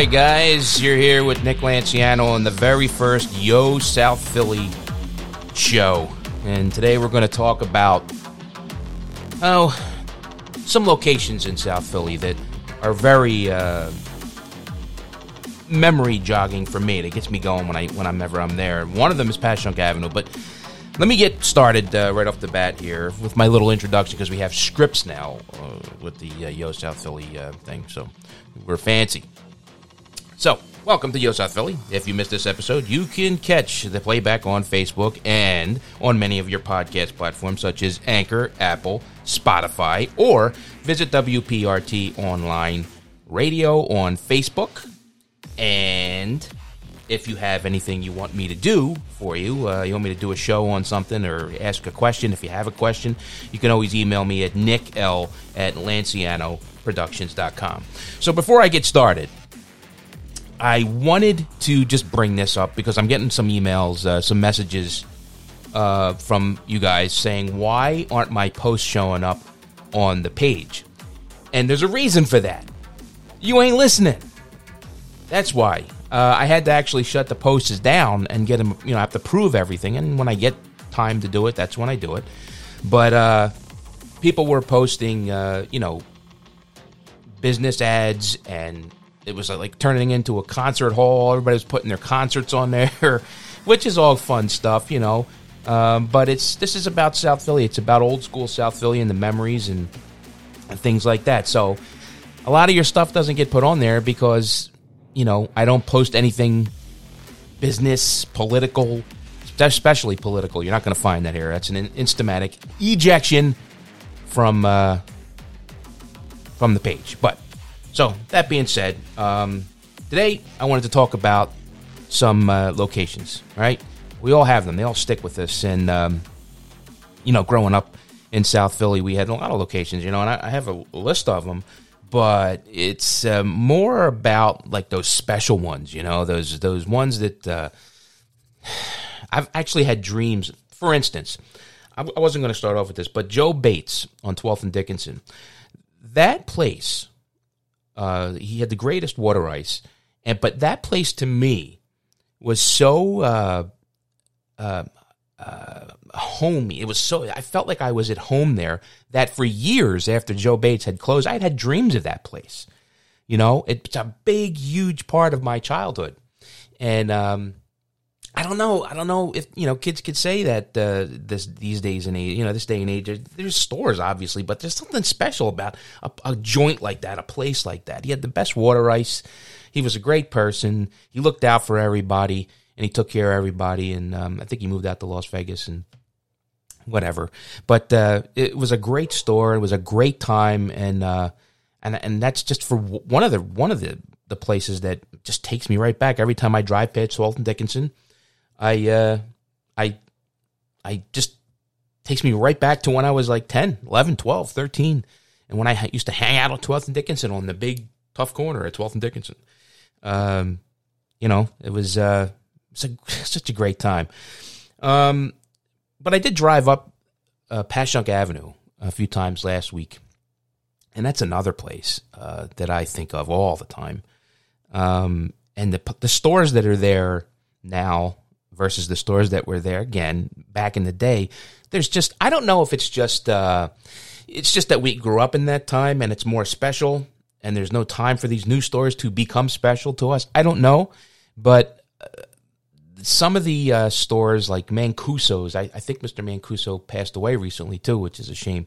Right, guys, you're here with Nick Lanciano on the very first Yo South Philly show. And today we're going to talk about, oh, some locations in South Philly that are very uh, memory jogging for me. That gets me going when I when I'm ever I'm there. One of them is Passyunk Avenue, but let me get started uh, right off the bat here with my little introduction because we have scripts now uh, with the uh, Yo South Philly uh, thing, so we're fancy. So, welcome to Yo South Philly. If you missed this episode, you can catch the playback on Facebook and on many of your podcast platforms such as Anchor, Apple, Spotify, or visit WPRT Online Radio on Facebook. And if you have anything you want me to do for you, uh, you want me to do a show on something or ask a question, if you have a question, you can always email me at nickl at lancianoproductions.com. So before I get started, I wanted to just bring this up because I'm getting some emails, uh, some messages uh, from you guys saying, why aren't my posts showing up on the page? And there's a reason for that. You ain't listening. That's why. Uh, I had to actually shut the posts down and get them, you know, I have to prove everything. And when I get time to do it, that's when I do it. But uh, people were posting, uh, you know, business ads and it was like turning into a concert hall. Everybody was putting their concerts on there, which is all fun stuff, you know. Um, but it's this is about South Philly. It's about old school South Philly and the memories and, and things like that. So a lot of your stuff doesn't get put on there because you know I don't post anything business, political, especially political. You're not going to find that here. That's an instamatic ejection from uh, from the page. But so that being said, um, today I wanted to talk about some uh, locations. Right, we all have them. They all stick with us. And um, you know, growing up in South Philly, we had a lot of locations. You know, and I, I have a list of them. But it's uh, more about like those special ones. You know, those those ones that uh, I've actually had dreams. For instance, I, I wasn't going to start off with this, but Joe Bates on 12th and Dickinson. That place uh, he had the greatest water ice, and but that place to me was so uh, uh, uh, homey. It was so I felt like I was at home there. That for years after Joe Bates had closed, I had had dreams of that place. You know, it's a big, huge part of my childhood, and um, I don't know. I don't know if you know kids could say that uh, this these days and age. You know, this day and age, there's stores obviously, but there's something special about a, a, joint like that, a place like that. He had the best water ice. He was a great person. He looked out for everybody, and he took care of everybody. And um, I think he moved out to Las Vegas and whatever. But uh, it was a great store. It was a great time, and uh, and and that's just for one of the one of the the places that just takes me right back every time I drive past Walton Dickinson. I uh, I I just takes me right back to when I was like 10, 11, 12, 13 and when I used to hang out on 12th and Dickinson on the big tough corner at 12th and Dickinson. Um, you know, it was uh it's a, such a great time. Um, but I did drive up uh, Avenue a few times last week. And that's another place uh, that I think of all the time. Um, and the the stores that are there now versus the stores that were there again back in the day. There's just I don't know if it's just uh, it's just that we grew up in that time and it's more special and there's no time for these new stores to become special to us. I don't know, but uh, some of the uh, stores like Mancuso's, I, I, think Mr. Mancuso passed away recently too, which is a shame.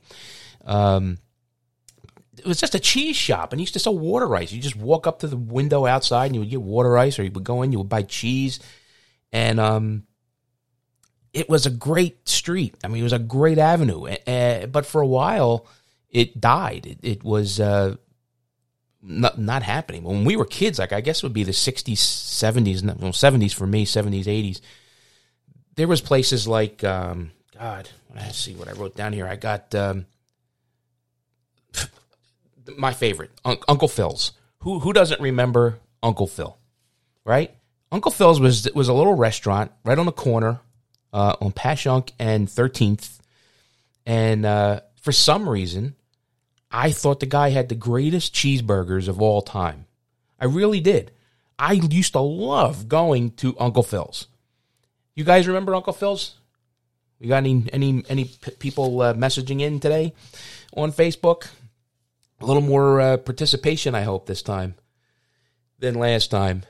Um, it was just a cheese shop and he used to sell water ice. You just walk up to the window outside and you would get water ice or you would go in, you would buy cheese and um, it was a great street. I mean, it was a great avenue. Uh, but for a while, it died. It, it was uh, not not happening. When we were kids, like I guess it would be the '60s, '70s, well, '70s for me, '70s, '80s. There was places like um, God. Let's see what I wrote down here. I got um, my favorite, Un- Uncle Phil's. Who who doesn't remember Uncle Phil, right? Uncle Phil's was was a little restaurant right on the corner uh, on Passyunk and 13th, and uh, for some reason, I thought the guy had the greatest cheeseburgers of all time. I really did. I used to love going to Uncle Phil's. You guys remember Uncle Phil's? We got any any any p- people uh, messaging in today on Facebook? A little more uh, participation, I hope this time than last time.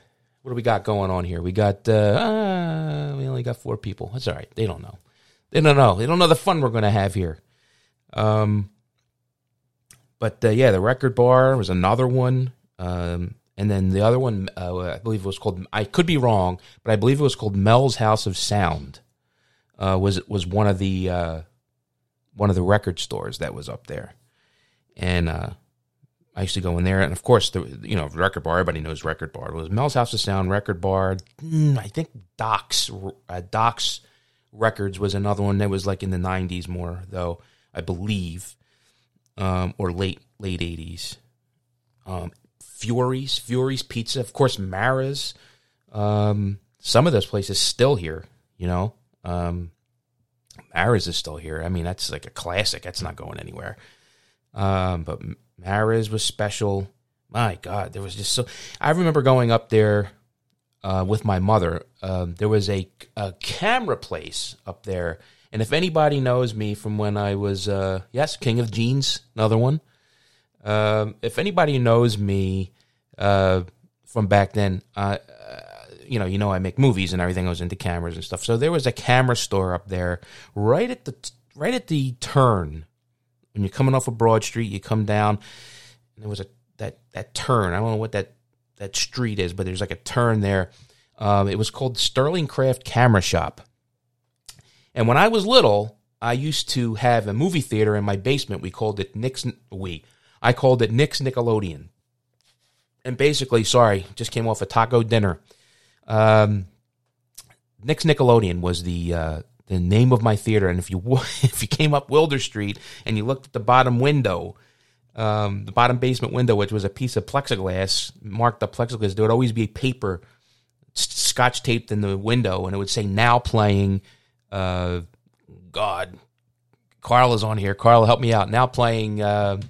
What do we got going on here? We got uh, uh we only got four people. That's all right. They don't know. They don't know. They don't know the fun we're going to have here. Um, but uh, yeah, the record bar was another one. Um, and then the other one, uh, I believe it was called. I could be wrong, but I believe it was called Mel's House of Sound. Uh, was was one of the uh, one of the record stores that was up there, and uh, I used to go in there, and of course, the you know record bar. Everybody knows record bar. It was Mel's House of Sound, record bar. Mm, I think Docs uh, Docs Records was another one that was like in the '90s more, though I believe, um, or late late '80s. Um, Fury's, Fury's Pizza, of course, Marra's. Um, some of those places still here, you know. Um, Marra's is still here. I mean, that's like a classic. That's not going anywhere. Um, but Marra's was special. My God, there was just so. I remember going up there uh, with my mother. Um, there was a, a camera place up there, and if anybody knows me from when I was, uh, yes, King of Jeans, another one. Um, if anybody knows me uh, from back then, uh, you know, you know, I make movies and everything goes into cameras and stuff. So there was a camera store up there, right at the right at the turn when you're coming off of Broad Street. You come down, and there was a that that turn. I don't know what that that street is, but there's like a turn there. Um, it was called Sterling Craft Camera Shop. And when I was little, I used to have a movie theater in my basement. We called it Nick's. We I called it Nick's Nickelodeon. And basically, sorry, just came off a taco dinner. Um, Nick's Nickelodeon was the uh, the name of my theater, and if you if you came up Wilder Street and you looked at the bottom window, um, the bottom basement window, which was a piece of plexiglass, marked the plexiglass, there would always be a paper scotch taped in the window, and it would say "Now playing." Uh, God, Carl is on here. Carl, help me out. Now playing. Uh,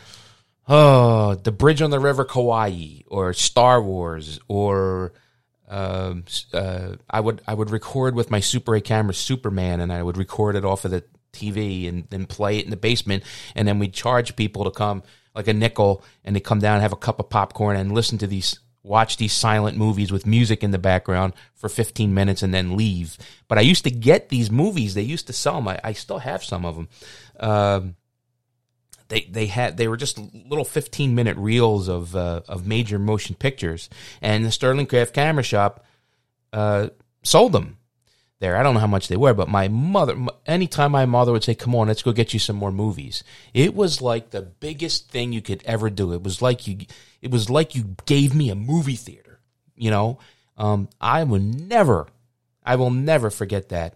oh, The Bridge on the River Kwai or Star Wars or um, uh, I would I would record with my Super 8 camera Superman and I would record it off of the TV and then play it in the basement and then we'd charge people to come like a nickel and they come down and have a cup of popcorn and listen to these watch these silent movies with music in the background for 15 minutes and then leave. But I used to get these movies. They used to sell them. I, I still have some of them. Um, they they had they were just little 15 minute reels of uh, of major motion pictures, and the Sterling Craft Camera Shop uh, sold them there. I don't know how much they were, but my mother, anytime my mother would say, "Come on, let's go get you some more movies," it was like the biggest thing you could ever do. It was like you, it was like you gave me a movie theater. You know, um, I will never, I will never forget that.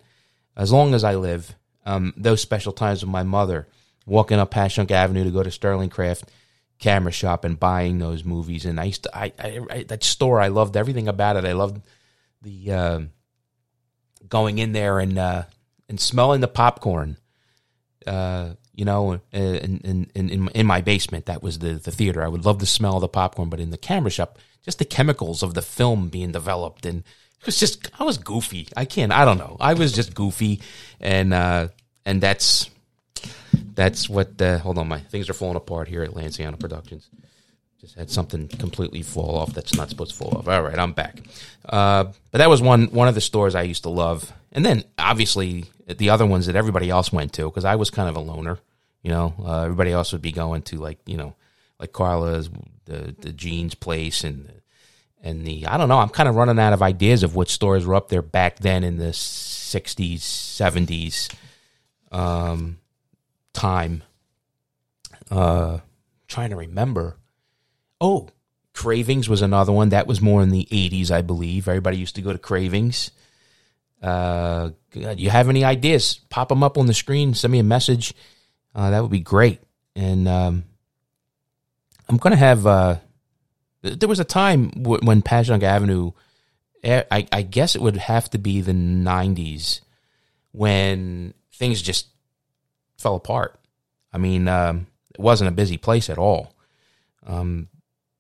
As long as I live, um, those special times with my mother walking up Passyunk Avenue to go to Sterling Craft Camera Shop and buying those movies. And I used to, I, I, I that store, I loved everything about it. I loved the uh, going in there and uh, and smelling the popcorn. Uh, you know, in, in in in my basement, that was the the theater. I would love the smell of the popcorn, but in the camera shop, just the chemicals of the film being developed and it was just I was goofy. I can't. I don't know. I was just goofy, and uh, and that's that's what. Hold on, my things are falling apart here at Lanciano Productions. Just had something completely fall off that's not supposed to fall off. All right, I'm back. Uh, but that was one one of the stores I used to love, and then obviously the other ones that everybody else went to because I was kind of a loner. You know, uh, everybody else would be going to like you know, like Carla's the the jeans place and and the I don't know. I'm kind of running out of ideas of what stores were up there back then in the '60s, '70s. Um, time. Uh, trying to remember. Oh, Cravings was another one. That was more in the 80s, I believe. Everybody used to go to Cravings. Uh, you have any ideas? Pop them up on the screen. Send me a message. Uh, that would be great. And um, I'm going to have. Uh, there was a time w- when Passyunk Avenue, eh, I, I guess it would have to be the 90s, when things just fell apart. I mean, um, it wasn't a busy place at all. Um,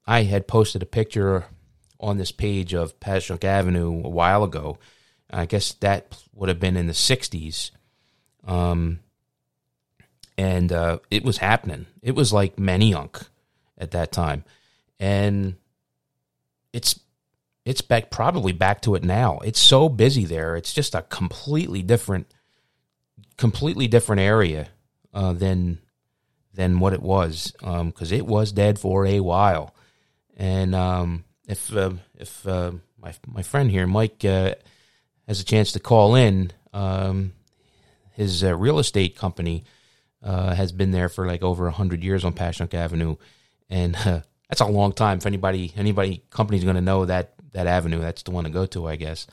I had posted a picture on this page of Passyunk Avenue a while ago. I guess that would have been in the '60s, um, and uh, it was happening. It was like Manayunk at that time, and it's it's back probably back to it now. It's so busy there. It's just a completely different, completely different area uh, than than what it was because um, it was dead for a while. And um, if uh, if uh, my my friend here, Mike, uh, has a chance to call in, um, his uh, real estate company uh, has been there for like over hundred years on Passyunk Avenue, and that's a long time. If anybody anybody company's going to know that that avenue, that's the one to go to, I guess.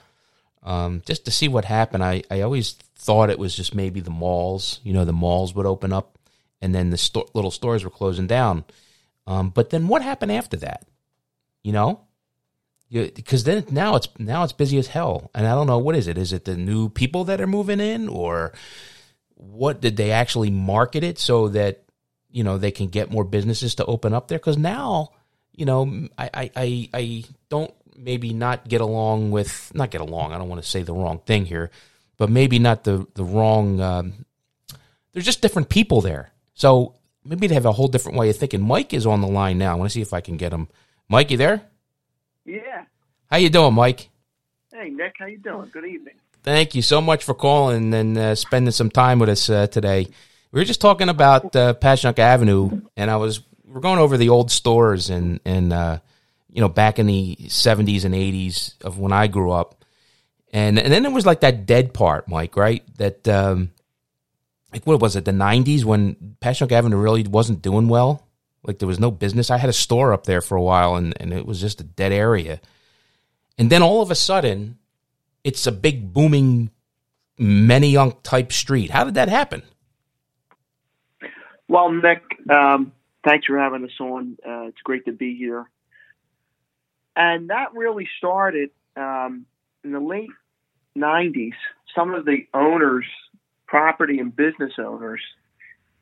Um, just to see what happened. I, I always thought it was just maybe the malls. You know, the malls would open up, and then the sto- little stores were closing down. Um, but then what happened after that? You know, because then now it's now it's busy as hell, and I don't know what is it. Is it the new people that are moving in, or what did they actually market it so that you know they can get more businesses to open up there? Because now, you know, I, I I don't maybe not get along with not get along. I don't want to say the wrong thing here, but maybe not the the wrong. Um, there's just different people there, so maybe they have a whole different way of thinking. Mike is on the line now. I want to see if I can get him. Mike, you there? Yeah. How you doing, Mike? Hey, Nick. How you doing? Good evening. Thank you so much for calling and uh, spending some time with us uh, today. We were just talking about uh, Avenue, and I was we're going over the old stores and and uh, you know, back in the 70s and 80s of when I grew up. And and then it was like that dead part, Mike, right? That um like what was it, the 90s when Passyunk Avenue really wasn't doing well? Like there was no business. I had a store up there for a while and, and it was just a dead area. And then all of a sudden, it's a big booming Manayunk type street. How did that happen? Well, Nick, um, thanks for having us on. Uh, it's great to be here. And that really started um, in the late 90s. Some of the owners, property and business owners,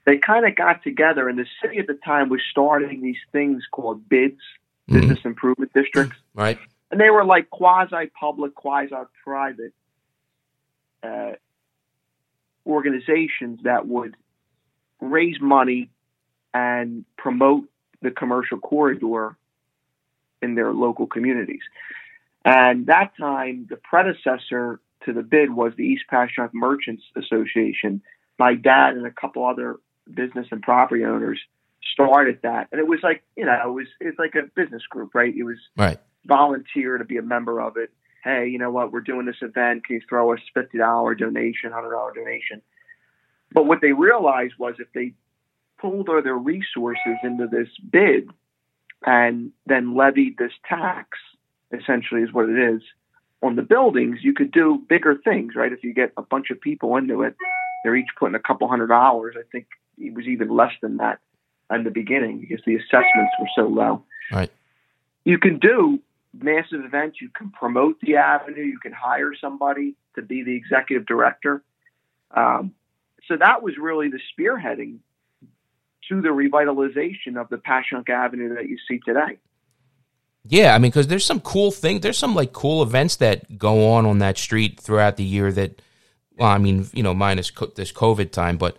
they kind of got together, and the city at the time was starting these things called BIDs, mm-hmm. business improvement districts. Right. And they were like quasi public, quasi private uh, organizations that would raise money and promote the commercial corridor in their local communities. And that time, the predecessor to the bid was the East Passyunk Merchants Association. My dad and a couple other business and property owners started that, and it was like you know, it was it's like a business group, right? It was right. volunteer to be a member of it. Hey, you know what? We're doing this event. Can you throw us fifty dollar donation, hundred dollar donation? But what they realized was if they pulled all their resources into this bid, and then levied this tax, essentially is what it is, on the buildings, you could do bigger things, right? If you get a bunch of people into it, they're each putting a couple hundred dollars. I think it was even less than that in the beginning because the assessments were so low. Right. You can do massive events. You can promote the avenue. You can hire somebody to be the executive director. Um, so that was really the spearheading to the revitalization of the Passyunk Avenue that you see today. Yeah, I mean, because there's some cool things. There's some like cool events that go on on that street throughout the year. That, well, I mean, you know, minus co- this COVID time, but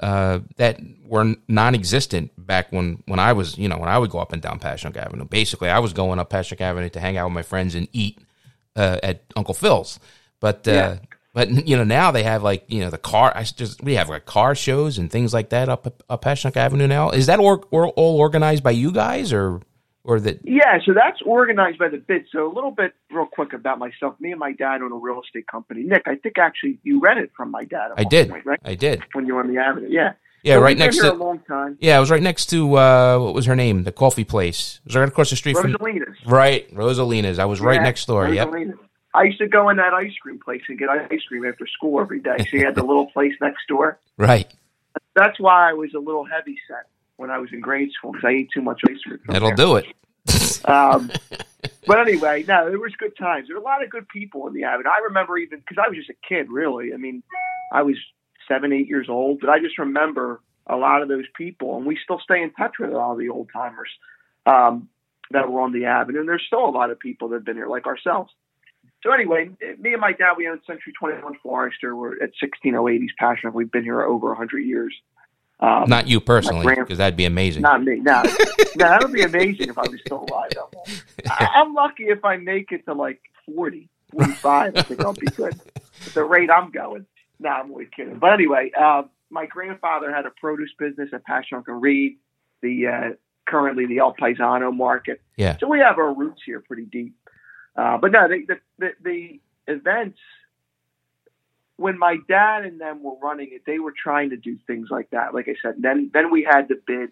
uh, that were non-existent back when when I was, you know, when I would go up and down Passyunk Avenue. Basically, I was going up Passyunk Avenue to hang out with my friends and eat uh, at Uncle Phil's. But uh, yeah. But you know now they have like you know the car. I just we have like car shows and things like that up up Passyunk Avenue now. Is that or, or, all organized by you guys or or that? Yeah, so that's organized by the bid. So a little bit real quick about myself. Me and my dad own a real estate company. Nick, I think actually you read it from my dad. I did. Point, right? I did when you were on the avenue. Yeah. Yeah, so right next to a long time. Yeah, I was right next to uh, what was her name? The coffee place. It was right across the street Rosalina's. from Right, Rosalina's. I was right yeah, next door. Rosalina's. Yep. I used to go in that ice cream place and get ice cream after school every day. So you had the little place next door. Right. That's why I was a little heavy set when I was in grade school because I ate too much ice cream. That'll there. do it. um, but anyway, no, there was good times. There were a lot of good people in the Avenue. I remember even because I was just a kid, really. I mean, I was seven, eight years old, but I just remember a lot of those people, and we still stay in touch with all the old timers. Um, that were on the avenue. And there's still a lot of people that have been here, like ourselves. So anyway, me and my dad, we own Century 21 Forester. We're at 1608 East Passyunk. We've been here over 100 years. Um, not you personally, because that'd be amazing. Not me. No, no, that would be amazing if I was still alive. I, I'm lucky if I make it to like 40, 45. I think I'll be good. At the rate I'm going. No, I'm only kidding. But anyway, uh, my grandfather had a produce business at Passyunk and Reed, the uh, currently the El Paisano market. Yeah. So we have our roots here pretty deep. Uh, but no, the, the, the, events when my dad and them were running it, they were trying to do things like that. Like I said, then then we had the bid.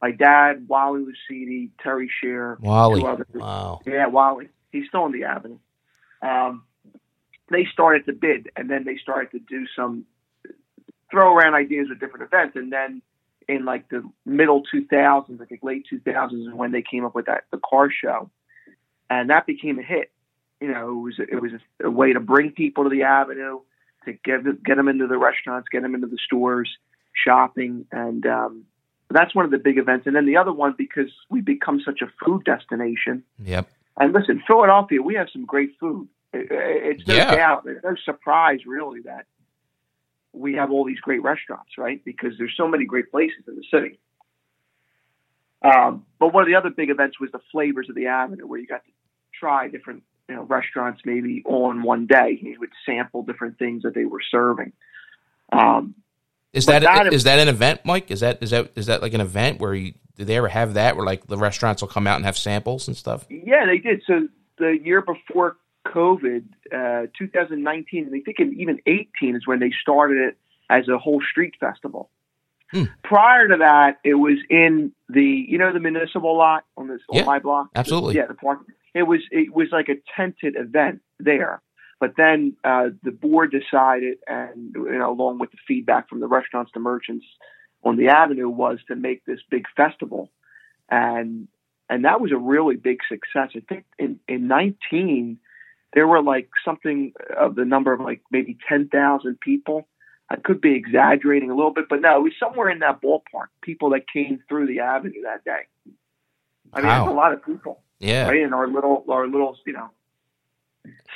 My dad, Wally Lucidi, Terry Shear, Wally. Wow. Yeah, Wally. He's still on the avenue. Um, they started to bid, and then they started to do some throw around ideas with different events, and then in like the middle 2000s, I think late 2000s, is when they came up with that the car show, and that became a hit. You know, it was it was a, way to bring people to the avenue to get get them into the restaurants, get them into the stores, shopping, and um, that's one of the big events. And then the other one because we become such a food destination. Yep. And listen, Philadelphia, we have some great food. It, it's no Yeah. doubt, it's no surprise really that we have all these great restaurants, right? Because there's so many great places in the city. Um, but one of the other big events was the Flavors of the Avenue, where you got to try different you know restaurants maybe all in one day. He would sample different things that they were serving. Um, Is that that- is that an event, Mike? Is that is that is that like an event where you do they ever have that where like the restaurants will come out and have samples and stuff? Yeah, they did. So the year before COVID, uh, 2019, and I think in even 18 is when they started it as a whole street festival. Hmm. Prior to that, it was in the you know the municipal lot on this Yeah, on my block. absolutely. Yeah, the park. It was it was like a tented event there. But then uh, the board decided, and you know, along with the feedback from the restaurants, the merchants on the avenue, was to make this big festival, and and that was a really big success. I think in in 19 there were like something of the number of like maybe 10,000 people. I could be exaggerating a little bit, but no, it was somewhere in that ballpark. People that came through the avenue that day. I mean, Wow. it's a lot of people Yeah. right in our little our little you know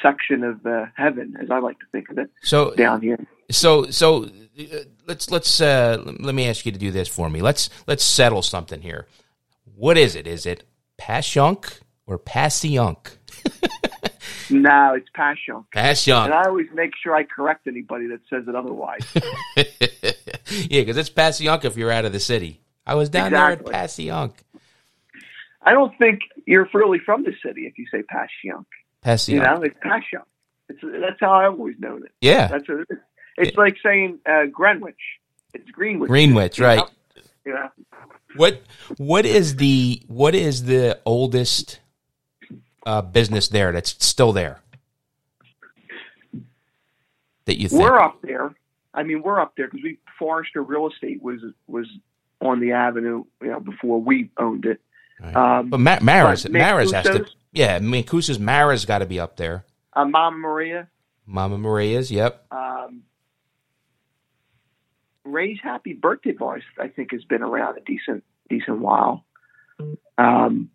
section of uh, heaven, as I like to think of it, So down here. so so uh, let's let's uh, let me ask you to do this for me. Let's let's settle something here. What is it? Is it Passyunk or Passyunk? No, it's Passion. Passyunk. And I always make sure I correct anybody that says it otherwise. yeah, because it's Passyunk if you're out of the city. I was down Exactly. there at Passyunk. I don't think you're really from the city if you say Passion. Passyunk. You know, it's Passion. It's that's how I've always known it. Yeah. That's what it is. It's like saying uh, Greenwich. It's Greenwich. Greenwich, right. know? You know? What what is the what is the oldest uh, business there that's still there? That you think? We're up there. I mean, we're up there because we Forrester Real Estate was was on the avenue, you know, before we owned it. Right. Um, but Ma- Marra's but Marra's has to yeah. Mancuso's Marra's got to be up there. uh, Mama Maria, Mama Maria's, yep. um, Ray's Happy Birthday Bars, I think, has been around a decent decent while. Um,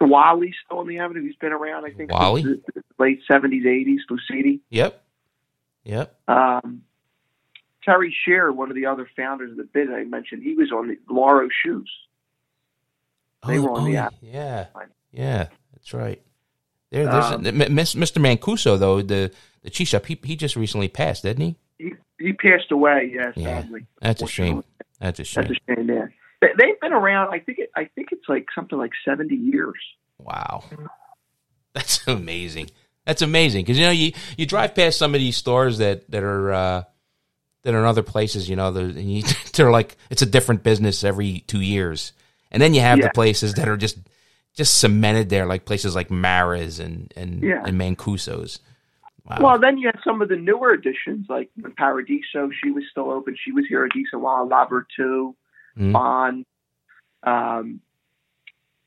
Wally's still on the avenue. He's been around, I think, Wally? the late seventies, eighties. Lucidi. Yep. Yep. Um, Terry Shear, one of the other founders of the bid I mentioned, he was on the Laro Shoes. They were on the app. Yeah. Yeah. That's right. There, there's Um, M- Miss- Mr. Mancuso though the the cheese shop. He he just recently passed, didn't he? He, he passed away, yeah, Yeah. sadly. That's a shame. That's a shame. That's a shame. Yeah, they, they've been around. I think. It, I think it's like something like seventy years. Wow, that's amazing. That's amazing because you know you you drive past some of these stores that that are uh, that are in other places. You know, they're, and you, they're like it's a different business every two years, and then you have Yeah. the places that are just just cemented there, like places like Marra's and and Yeah. and Mancuso's. Wow. Well, then you have some of the newer additions, like Paradiso. She was still open. She was here a decent while. La Virtu, Mhm. Bond, um,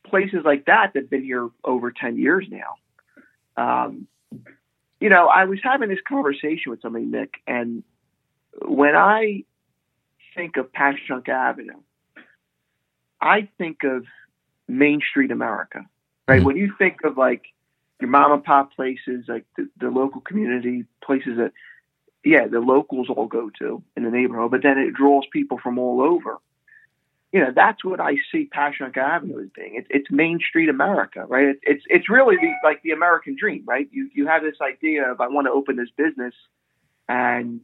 places like that that've been here over ten years now. Um, you know, I was having this conversation with somebody, Nick, and when I think of Passyunk Avenue, I think of Main Street America, right? Mhm. When you think of like your mom and pop places, like the, the local community places that, yeah, the locals all go to in the neighborhood, but then it draws people from all over. You know, that's what I see Passyunk Avenue as being. It's, it's Main Street America, right? It's it's, it's really the, like the American dream, right? You you have this idea of I want to open this business, and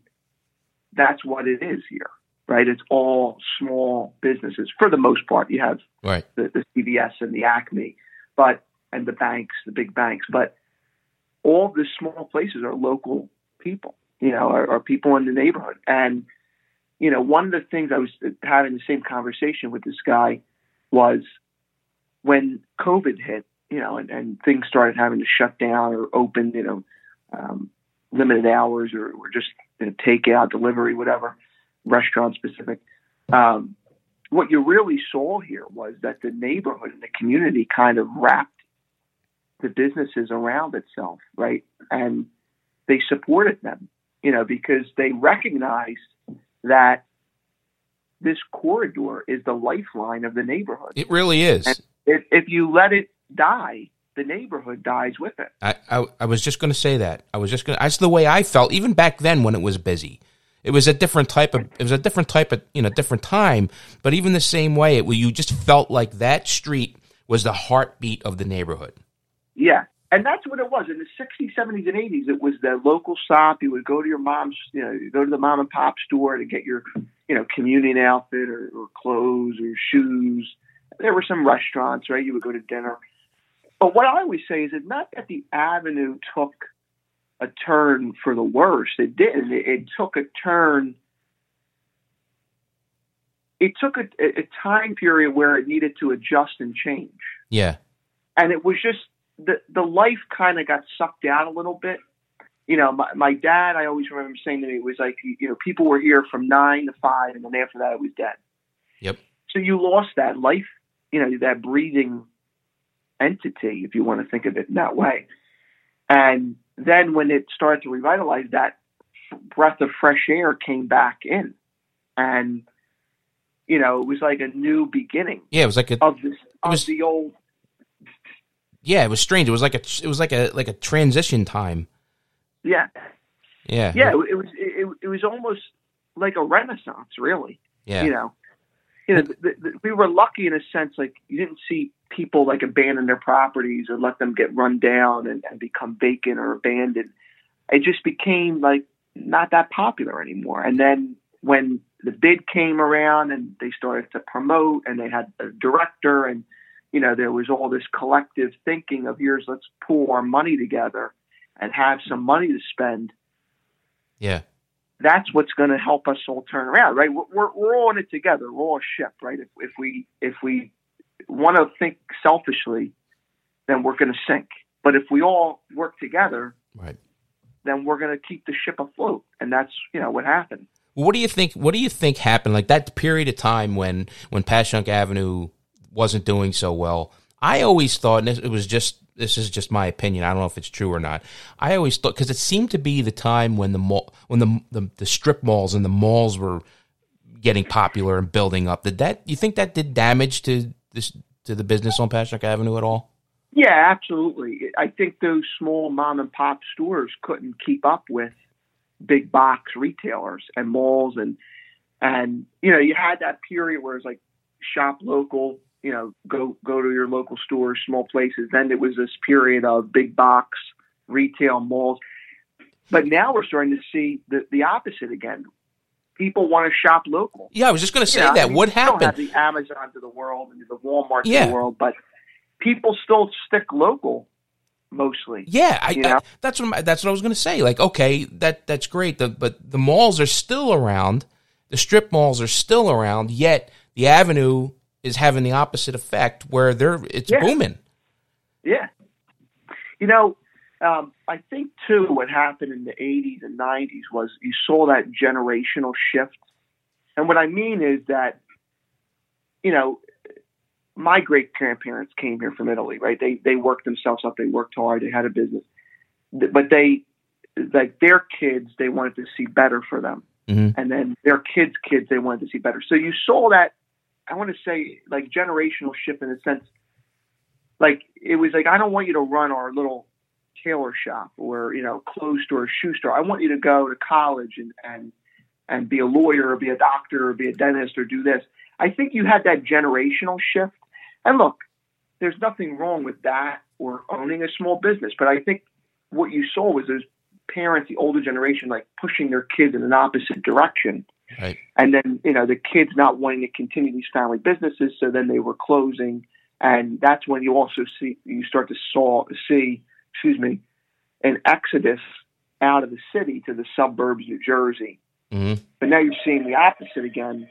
that's what it is here, right? It's all small businesses for the most part. You have Right. the, the CVS and the Acme, but and the banks, the big banks, but all the small places are local people, you know, are, are people in the neighborhood. And you know, one of the things I was having the same conversation with this guy was when COVID hit, you know, and, and things started having to shut down or open, you know, um, limited hours or, or just you know, takeout, delivery, whatever, restaurant specific. Um, what you really saw here was that the neighborhood and the community kind of wrapped the businesses around itself, right? And they supported them, you know, because they recognized that this corridor is the lifeline of the neighborhood. It really is. If, if you let it die, the neighborhood dies with it. I, I I was just going to say that. I was just going. to That's the way I felt even back then when it was busy. It was a different type of. It was a different type of you know different time. But even the same way, it you just felt like that street was the heartbeat of the neighborhood. Yeah. And that's what it was. In the 60s, 70s, and 80s, it was the local stop. You would go to your mom's, you know, you go to the mom and pop store to get your, you know, communion outfit or, or clothes or shoes. There were some restaurants, right? You would go to dinner. But what I always say is it's not that the avenue took a turn for the worse. It didn't. It, it took a turn. It took a, a time period where it needed to adjust and change Yeah. and it was just the the life kind of got sucked out a little bit. You know, my, my dad, I always remember saying to me, it was like, you know, people were here from nine to five, and then after that, it was dead. Yep. So you lost that life, you know, that breathing entity, if you want to think of it in that way. And then when it started to revitalize, that breath of fresh air came back in, and you know, it was like a new beginning Yeah. It was like a. of this of was- the old Yeah. It was strange. It was like a. It was like a like a transition time. yeah Yeah. yeah, it, it was it, it was almost like a renaissance, really. Yeah. You know, you know, the, the, we were lucky in a sense. Like you didn't see people like abandon their properties or let them get run down and, and become vacant or abandoned. It just became like not that popular anymore. And then when the bid came around and they started to promote and they had a director and you know there was all this collective thinking of here's let's pool our money together and have some money to spend Yeah. that's what's going to help us all turn around, right? We're, we're, we're all in it together. We're all a ship, right? If, if we if we want to think selfishly, then we're going to sink. But if we all work together, Right. then we're going to keep the ship afloat, and that's you know what happened. What do you think? What do you think happened? Like that period of time when when Passyunk Avenue wasn't doing so well. I always thought, and it was just this is just my opinion. I don't know if it's true or not. I always thought because it seemed to be the time when the mall, when the, the the strip malls and the malls were getting popular and building up. Did that? You think that did damage to this to the business on Patrick Avenue at all? Yeah, absolutely. I think those small mom and pop stores couldn't keep up with big box retailers and malls and and you know you had that period where it's like shop local you know go go to your local stores small places then it was this period of big box retail malls but now we're starting to see the the opposite again people want to shop local Yeah, I was just going to say know, I that. mean, what happened? the Amazons of the world and the Walmart Yeah. of the world, but people still stick local mostly. Yeah, I, I, that's what I'm- that's what I was going to say. Like, okay, that that's great, the, but the malls are still around. The strip malls are still around. Yet the avenue is having the opposite effect, where they're it's Yeah. booming. Yeah. You know, um, I think too what happened in the 80s and 90s was you saw that generational shift. And what I mean is that, you know, my great grandparents came here from Italy, right? They they worked themselves up, they worked hard, they had a business, but they like their kids, they wanted to see better for them, Mhm. and then their kids' kids, they wanted to see better. So you saw that. I want to say like generational shift in a sense like it was like I don't want you to run our little tailor shop or you know clothes store, shoe store. I want you to go to college and and and be a lawyer or be a doctor or be a dentist or do this. I think you had that generational shift. And look, there's nothing wrong with that or owning a small business, but I think what you saw was those parents, the older generation, like pushing their kids in an opposite direction. Right. And then, you know, the kids not wanting to continue these family businesses, so then they were closing. And that's when you also see you start to saw see, excuse me, an exodus out of the city to the suburbs, New Jersey. Mm-hmm. But now you're seeing the opposite again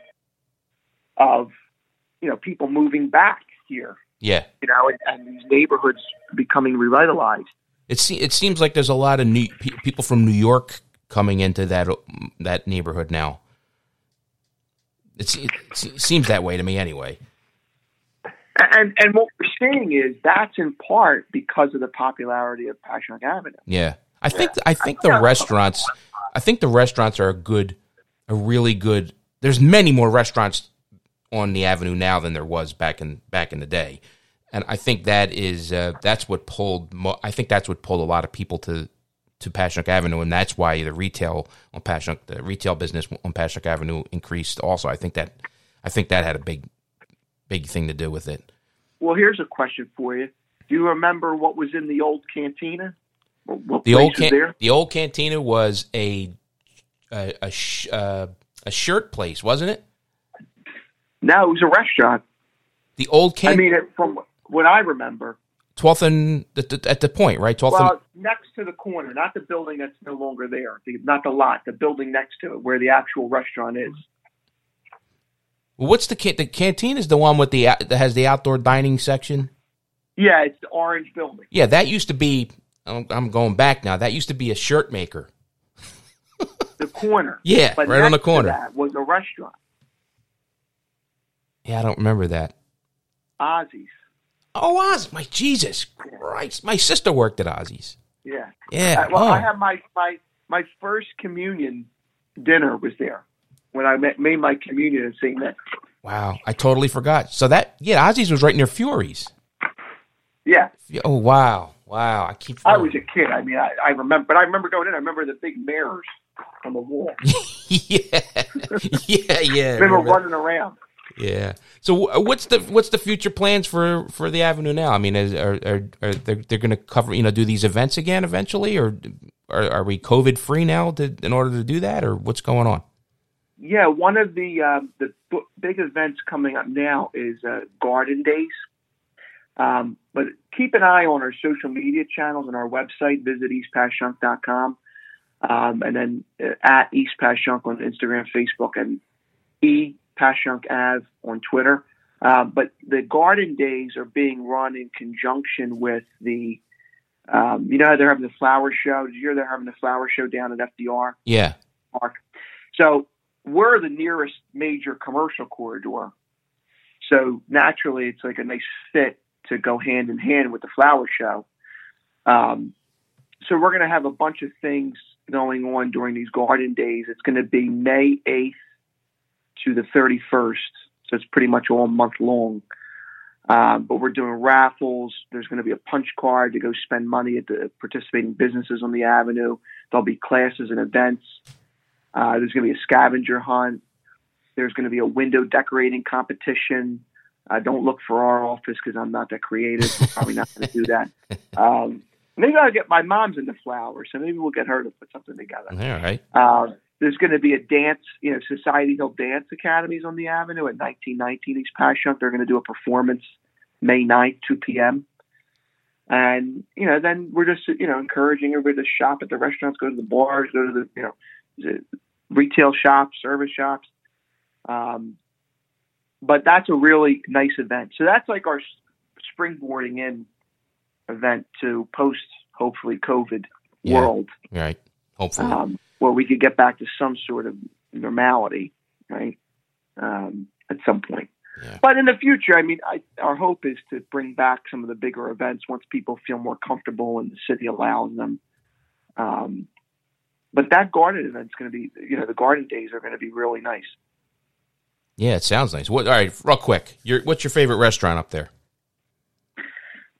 of, you know, people moving back here, Yeah. you know, and, and these neighborhoods becoming revitalized. It se- it seems like there's a lot of new pe- people from New York coming into that that neighborhood now. It, se- seems that way to me anyway. And and what we're seeing is that's in part because of the popularity of Passyunk Avenue. Yeah. I think I think the restaurants I think the restaurants are a good a really good there's many more restaurants on the avenue now than there was back in back in the day. And I think that is uh, that's what pulled mo- I think that's what pulled a lot of people to to Passyunk Avenue and that's why the retail on Passyunk the retail business on Passyunk Avenue increased also. I think that I think that had a big big thing to do with it. Well, here's a question for you. Do you remember what was in the old cantina? What, The old can- there? the old cantina was a a a, sh- uh, a shirt place, wasn't it? No, it was a restaurant. The old I mean, it, from what I remember, twelfth and at the, at the point, right? Twelfth. well, next to the corner, not the building that's no longer there, the, not the lot, the building next to it, where the actual restaurant is. What's the can- the canteen? Is the one with the that has the outdoor dining section? Yeah, it's the orange building. Yeah, that used to be. I'm, I'm going back now. That used to be a shirt maker. The corner. Yeah, But right on the corner. that was a restaurant, Yeah, I don't remember that. Ozzy's. Oh, Oz, my Jesus Christ! My sister worked at Ozzy's. Yeah. Yeah. Uh, well, oh. I had my, my my first communion dinner was there when I met, made my communion and St. that. wow, I totally forgot. So that yeah, Ozzy's was right near Fury's. Yeah, Oh wow, wow! I keep. I was a kid. I mean, I, I remember, but I remember going in. I remember the big mirrors on the wall. yeah, yeah, yeah. They were running around. Yeah. So what's the what's the future plans for for the avenue now? I mean, is, are are, are they they're going to cover you know do these events again eventually, or are, are we COVID free now to, in order to do that, or what's going on? Yeah, one of the um, the b- big events coming up now is uh, Garden Days. Um, but keep an eye on our social media channels and our website. Visit eastpassyunk.com. Um, and then uh, at East Passyunk on Instagram, Facebook, and E Passyunk Ave on Twitter. Um, but the Garden Days are being run in conjunction with the, um, you know, they're having the flower show. Did you hear they're having the flower show down at FDR? Yeah. Park. So we're the nearest major commercial corridor. So naturally, it's like a nice fit to go hand in hand with the flower show. Um, so we're going to have a bunch of things going on during these garden days. It's going to be May 8th to the 31st. So it's pretty much all month long. Um, but we're doing raffles. There's going to be a punch card to go spend money at the participating businesses on the avenue. There'll be classes and events. Uh, there's going to be a scavenger hunt. There's going to be a window decorating competition. Uh, don't look for our office because I'm not that creative. Probably not going to do that. Um, maybe I'll get my mom's into flowers, so maybe we'll get her to put something together. All right. Uh, there's going to be a dance, you know, Society Hill Dance Academies on the Avenue at 1919 East Passyunk. They're going to do a performance May 9th, 2 p.m. And, you know, then we're just, you know, encouraging everybody to shop at the restaurants, go to the bars, go to the, you know, retail shops, service shops. Um, but that's a really nice event. So that's like our springboarding in event to post, hopefully, COVID Yeah. world Right. Hopefully. um, where we could get back to some sort of normality, right? Um, at some point. Yeah. But in the future, I mean, I, our hope is to bring back some of the bigger events once people feel more comfortable and the city allows them. Um, but that garden event's going to be, you know, the garden days are going to be really nice. yeah, it sounds nice. What? All right, real quick. Your what's your favorite restaurant up there?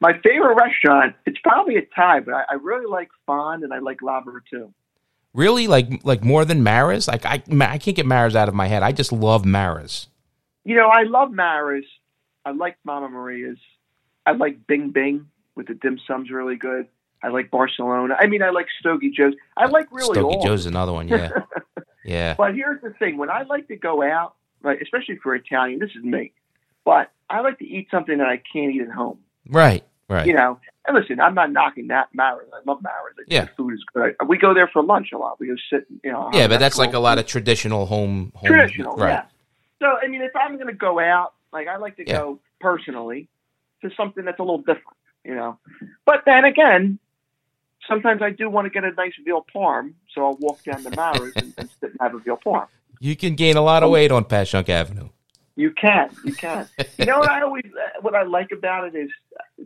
My favorite restaurant, it's probably a tie, but I, I really like Fond and I like Le Virtù. Really, like like more than Marra's? Like I I can't get Marra's out of my head. I just love Marra's. You know, I love Marra's. I like Mama Maria's. I like Bing Bing with the dim sum's really good. I like Barcelona. I mean, I like Stogie Joe's. I like really Stogie all. Joe's another one. Yeah, yeah. But here's the thing: when I like to go out, right, especially for Italian, this is me. But I like to eat something that I can't eat at home. Right, right. You know, and listen, I'm not knocking that Marra's. I love. I think Yeah. the food is good. We go there for lunch a lot. We go sit, you know. yeah, but that's like a lot of traditional home. home traditional, right? yeah. So I mean, if I'm going to go out, like I like to Yeah. go personally to something that's a little different, you know. But then again, sometimes I do want to get a nice veal parm, so I'll walk down to Marra's and, and sit and have a veal parm. You can gain a lot of weight on Passyunk Avenue. You can, you can. You know what I always, uh, what I like about it is,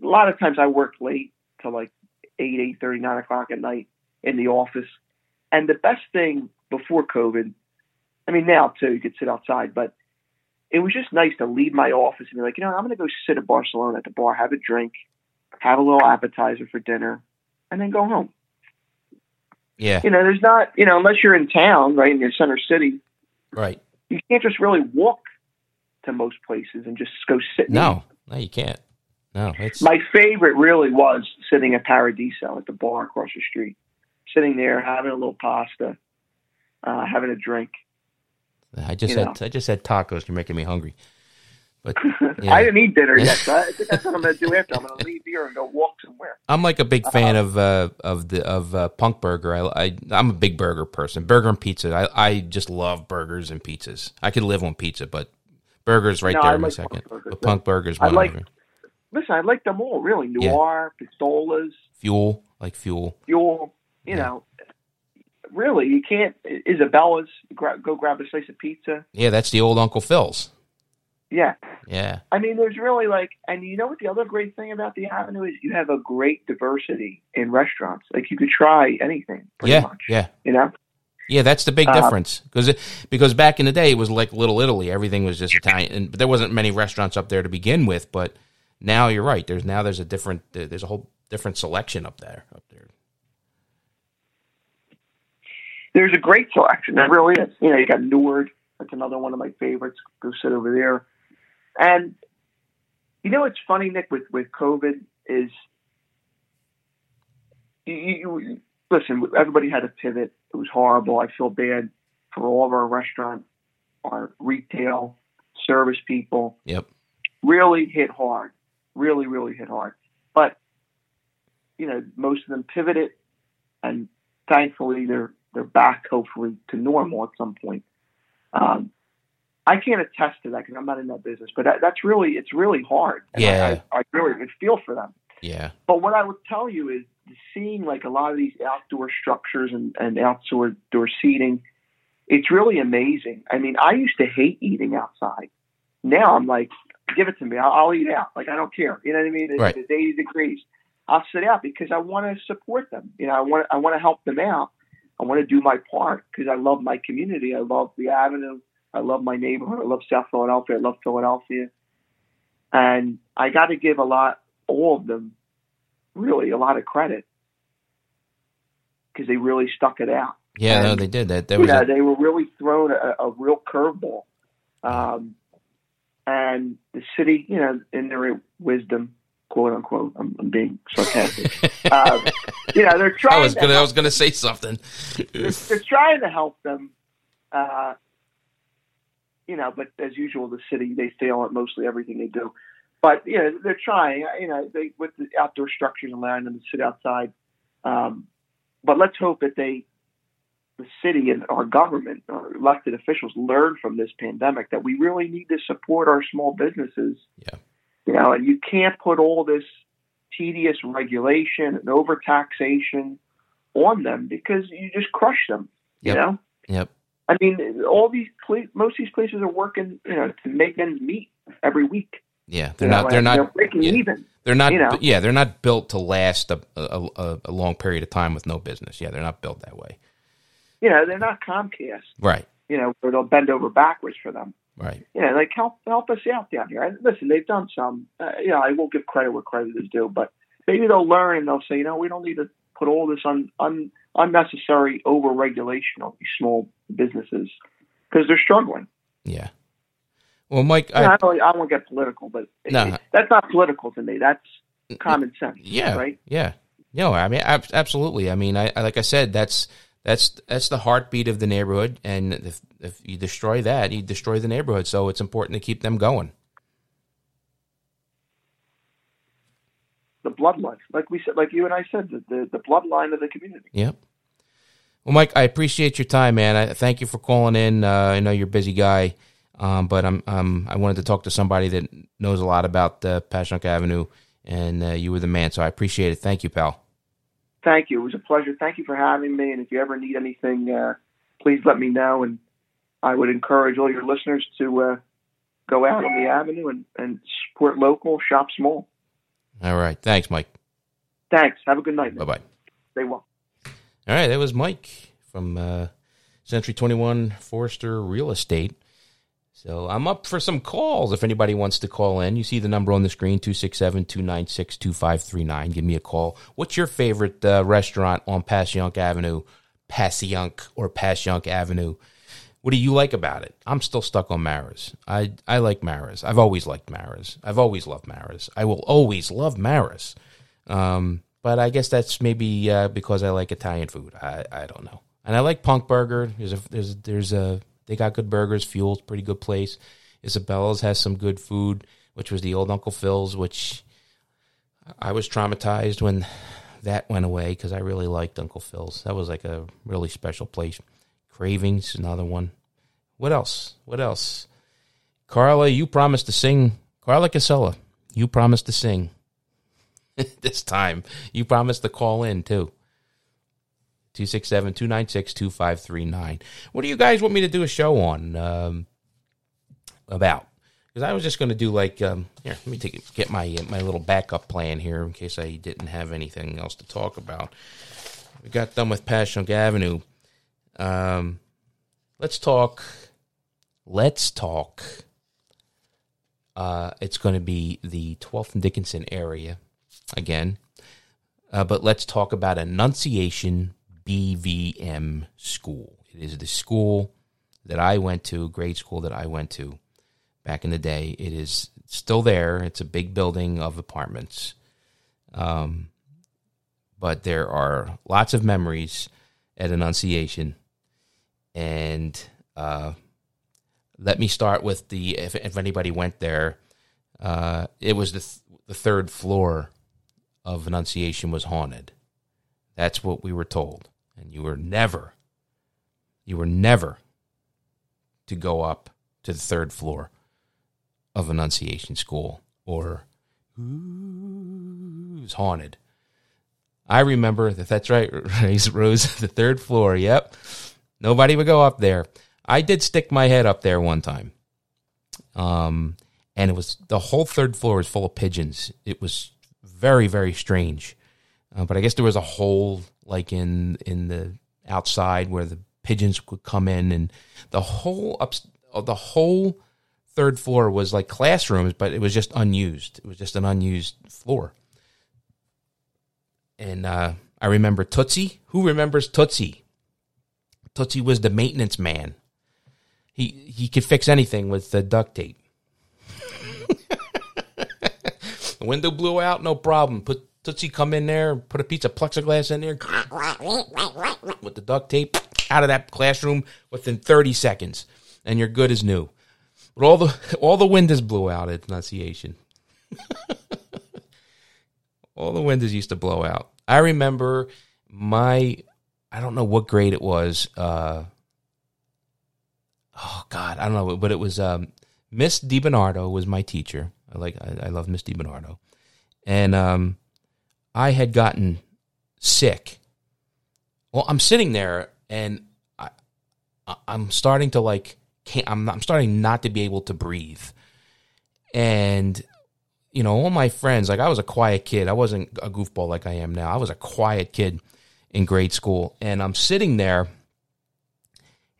a lot of times I work late till like eight, eight thirty, nine o'clock at night in the office, and the best thing before COVID, I mean now too, you could sit outside, but it was just nice to leave my office and be like, you know, I'm going to go sit at Barcelona at the bar, have a drink, have a little appetizer for dinner, and then go home. Yeah, You know, there's not, you know, unless you're in town, right in your center city, right. you can't just really walk to most places and just go sit. No, no, you can't. No, it's My favorite really was sitting at Paradiso at the bar across the street, sitting there having a little pasta, uh, having a drink. I just you had I just had tacos. You're making me hungry. But I didn't eat dinner yet, so I think that's what I'm going to do after. I'm going to leave here and go walk somewhere. I'm like a big fan of uh, of the of uh, Punk Burger. I, I I'm a big burger person. Burger and pizza. I, I just love burgers and pizzas. I could live on pizza, but burgers right No, there I in my like second. Punk Burgers, But Punk Burgers, I like-. Listen, I like them all, really. Yeah. Noir, Pistolas, Fuel, like fuel. Fuel, you Yeah. know. Really, you can't. Isabella's, gra- go grab a slice of pizza. Yeah, that's the old Uncle Phil's. Yeah. Yeah, I mean, there's really like, and you know what the other great thing about the Avenue is? You have a great diversity in restaurants. Like you could try anything, pretty yeah, much. yeah, You know, yeah. That's the big Uh, difference because because back in the day it was like Little Italy. Everything was just Italian, and but there wasn't many restaurants up there to begin with. But now you're right. There's now there's a different there's a whole different selection up there up there. there's a great selection. There really is. You know, you got Noord. That's another one of my favorites. Go sit over there. And you know what's funny, Nick, with with COVID is you, you, you listen. Everybody had to pivot. It was horrible. I feel bad for all of our restaurant, our retail, service people. Yep. really hit hard, really, really hit hard. But you know, most of them pivoted, and thankfully they're they're back, hopefully, to normal at some point. Um, I can't attest to that because I'm not in that business, but that, that's really it's really hard. Yeah. I, I, I really would feel for them. Yeah. But what I would tell you is seeing like a lot of these outdoor structures and, and outdoor door seating, it's really amazing. I mean, I used to hate eating outside. Now I'm like, give it to me. I'll, I'll eat out. Like I don't care. You know what I mean? It's, Right. it's 80 degrees. I'll sit out because I want to support them. You know, I want I want to help them out. I want to do my part because I love my community. I love the avenue. I love my neighborhood. I love South Philadelphia. I love Philadelphia. And I got to give a lot, all of them, really a lot of credit because they really stuck it out. Yeah, no, they did that. There was know, a, they were really thrown a, a real curveball. Um, and the city, you know, in their wisdom, quote unquote, I'm, I'm being sarcastic. uh, you know, they're trying. I was to gonna I was gonna say something. they're, they're trying to help them. Uh, you know, but as usual, the city they fail at mostly everything they do. But you know, they're trying. You know, they with the outdoor structures allowing them to sit outside. Um, but let's hope that they, the city and our government, our elected officials, learn from this pandemic that we really need to support our small businesses. Yeah. You know, and you can't put all this tedious regulation and overtaxation on them because you just crush them. Yep. You know, Yep. I mean, all these pla- most of these places are working, you know, to make ends meet every week. Yeah, they're You know, not. They're not. They're breaking yeah. even. They're not. you know. Yeah, they're not built to last a, a, a, a long period of time with no business. Yeah, they're not built that way. You know, they're not Comcast. Right. You know, where they'll bend over backwards for them. Right. Yeah, like help help us out down here. And listen, they've done some. Uh, you know, I will give credit where credit is due, but maybe they'll learn and they'll say, you know, we don't need to put all this un, un, unnecessary over regulation on these small businesses because they're struggling. Yeah. Well, Mike, I, I, don't, I don't get political, but No. it- that's not political to me. That's common sense. yeah, Right. yeah, no, I mean, ab- absolutely. I mean, I, I like I said, that's that's that's the heartbeat of the neighborhood, and if if you destroy that, you destroy the neighborhood. So it's important to keep them going. The bloodline, like we said, like you and I said, the, the, the bloodline of the community. Yep. Well, Mike, I appreciate your time, man. I thank you for calling in. Uh, I know you're a busy guy, um, but I'm um, I wanted to talk to somebody that knows a lot about uh, Passyunk Avenue, and uh, you were the man. So I appreciate it. Thank you, pal. Thank you. It was a pleasure. Thank you for having me. And if you ever need anything, uh, please let me know. And I would encourage all your listeners to uh, go out on the avenue and, and support local, shop small. All right. Thanks, Mike. Thanks. Have a good night. Bye bye. Stay well. All right, that was Mike from uh, Century 21 Forester Real Estate. So I'm up for some calls if anybody wants to call in. You see the number on the screen 267 296 2539. Give me a call. What's your favorite uh, restaurant on Passyunk Avenue? Passyunk or Passyunk Avenue? What do you like about it? I'm still stuck on Marra's. I, I like Marra's. I've always liked Marra's. I've always loved Marra's. I will always love Marra's. Um, but I guess that's maybe uh, because I like Italian food. I, I don't know. And I like Punk Burger. There's a there's there's a they got good burgers. Fuel's pretty good place. Isabella's has some good food, which was the old Uncle Phil's, which I was traumatized when that went away because I really liked Uncle Phil's. That was like a really special place. Cravings, another one. What else? What else? Carla, you promised to sing. Carla Casella, you promised to sing this time. You promised to call in too. 267 296 2539. What do you guys want me to do a show on? Um, about? Because I was just going to do like, um, here, let me take get my, my little backup plan here in case I didn't have anything else to talk about. We got done with Passyunk Avenue. Um, let's talk. Let's talk. Uh, it's going to be the 12th and Dickinson area again. Uh, but let's talk about Annunciation BVM School. It is the school that I went to, grade school that I went to back in the day. It is still there. It's a big building of apartments. Um, but there are lots of memories at Annunciation. And uh, let me start with the if, if anybody went there, uh, it was the, th- the third floor of Annunciation was haunted. That's what we were told. And you were never, you were never to go up to the third floor of Annunciation School or was haunted. I remember that that's right, Rose, the third floor. Yep. Nobody would go up there. I did stick my head up there one time. Um, and it was the whole third floor was full of pigeons. It was very, very strange. Uh, but I guess there was a hole like in in the outside where the pigeons could come in, and the whole up the whole third floor was like classrooms, but it was just unused. It was just an unused floor. And uh, I remember Tootsie. Who remembers Tootsie? Tootsie was the maintenance man. He he could fix anything with the duct tape. the window blew out, no problem. Put Tootsie come in there, put a piece of plexiglass in there with the duct tape out of that classroom within 30 seconds, and you're good as new. But all the all the windows blew out at Annunciation. all the windows used to blow out. I remember my I don't know what grade it was. Uh, oh God, I don't know, but it was um, Miss DiBernardo was my teacher. I like I, I love Miss DiBernardo, and um, I had gotten sick. Well, I'm sitting there and I, I'm starting to like I'm I'm starting not to be able to breathe, and you know all my friends like I was a quiet kid. I wasn't a goofball like I am now. I was a quiet kid in grade school, and I'm sitting there,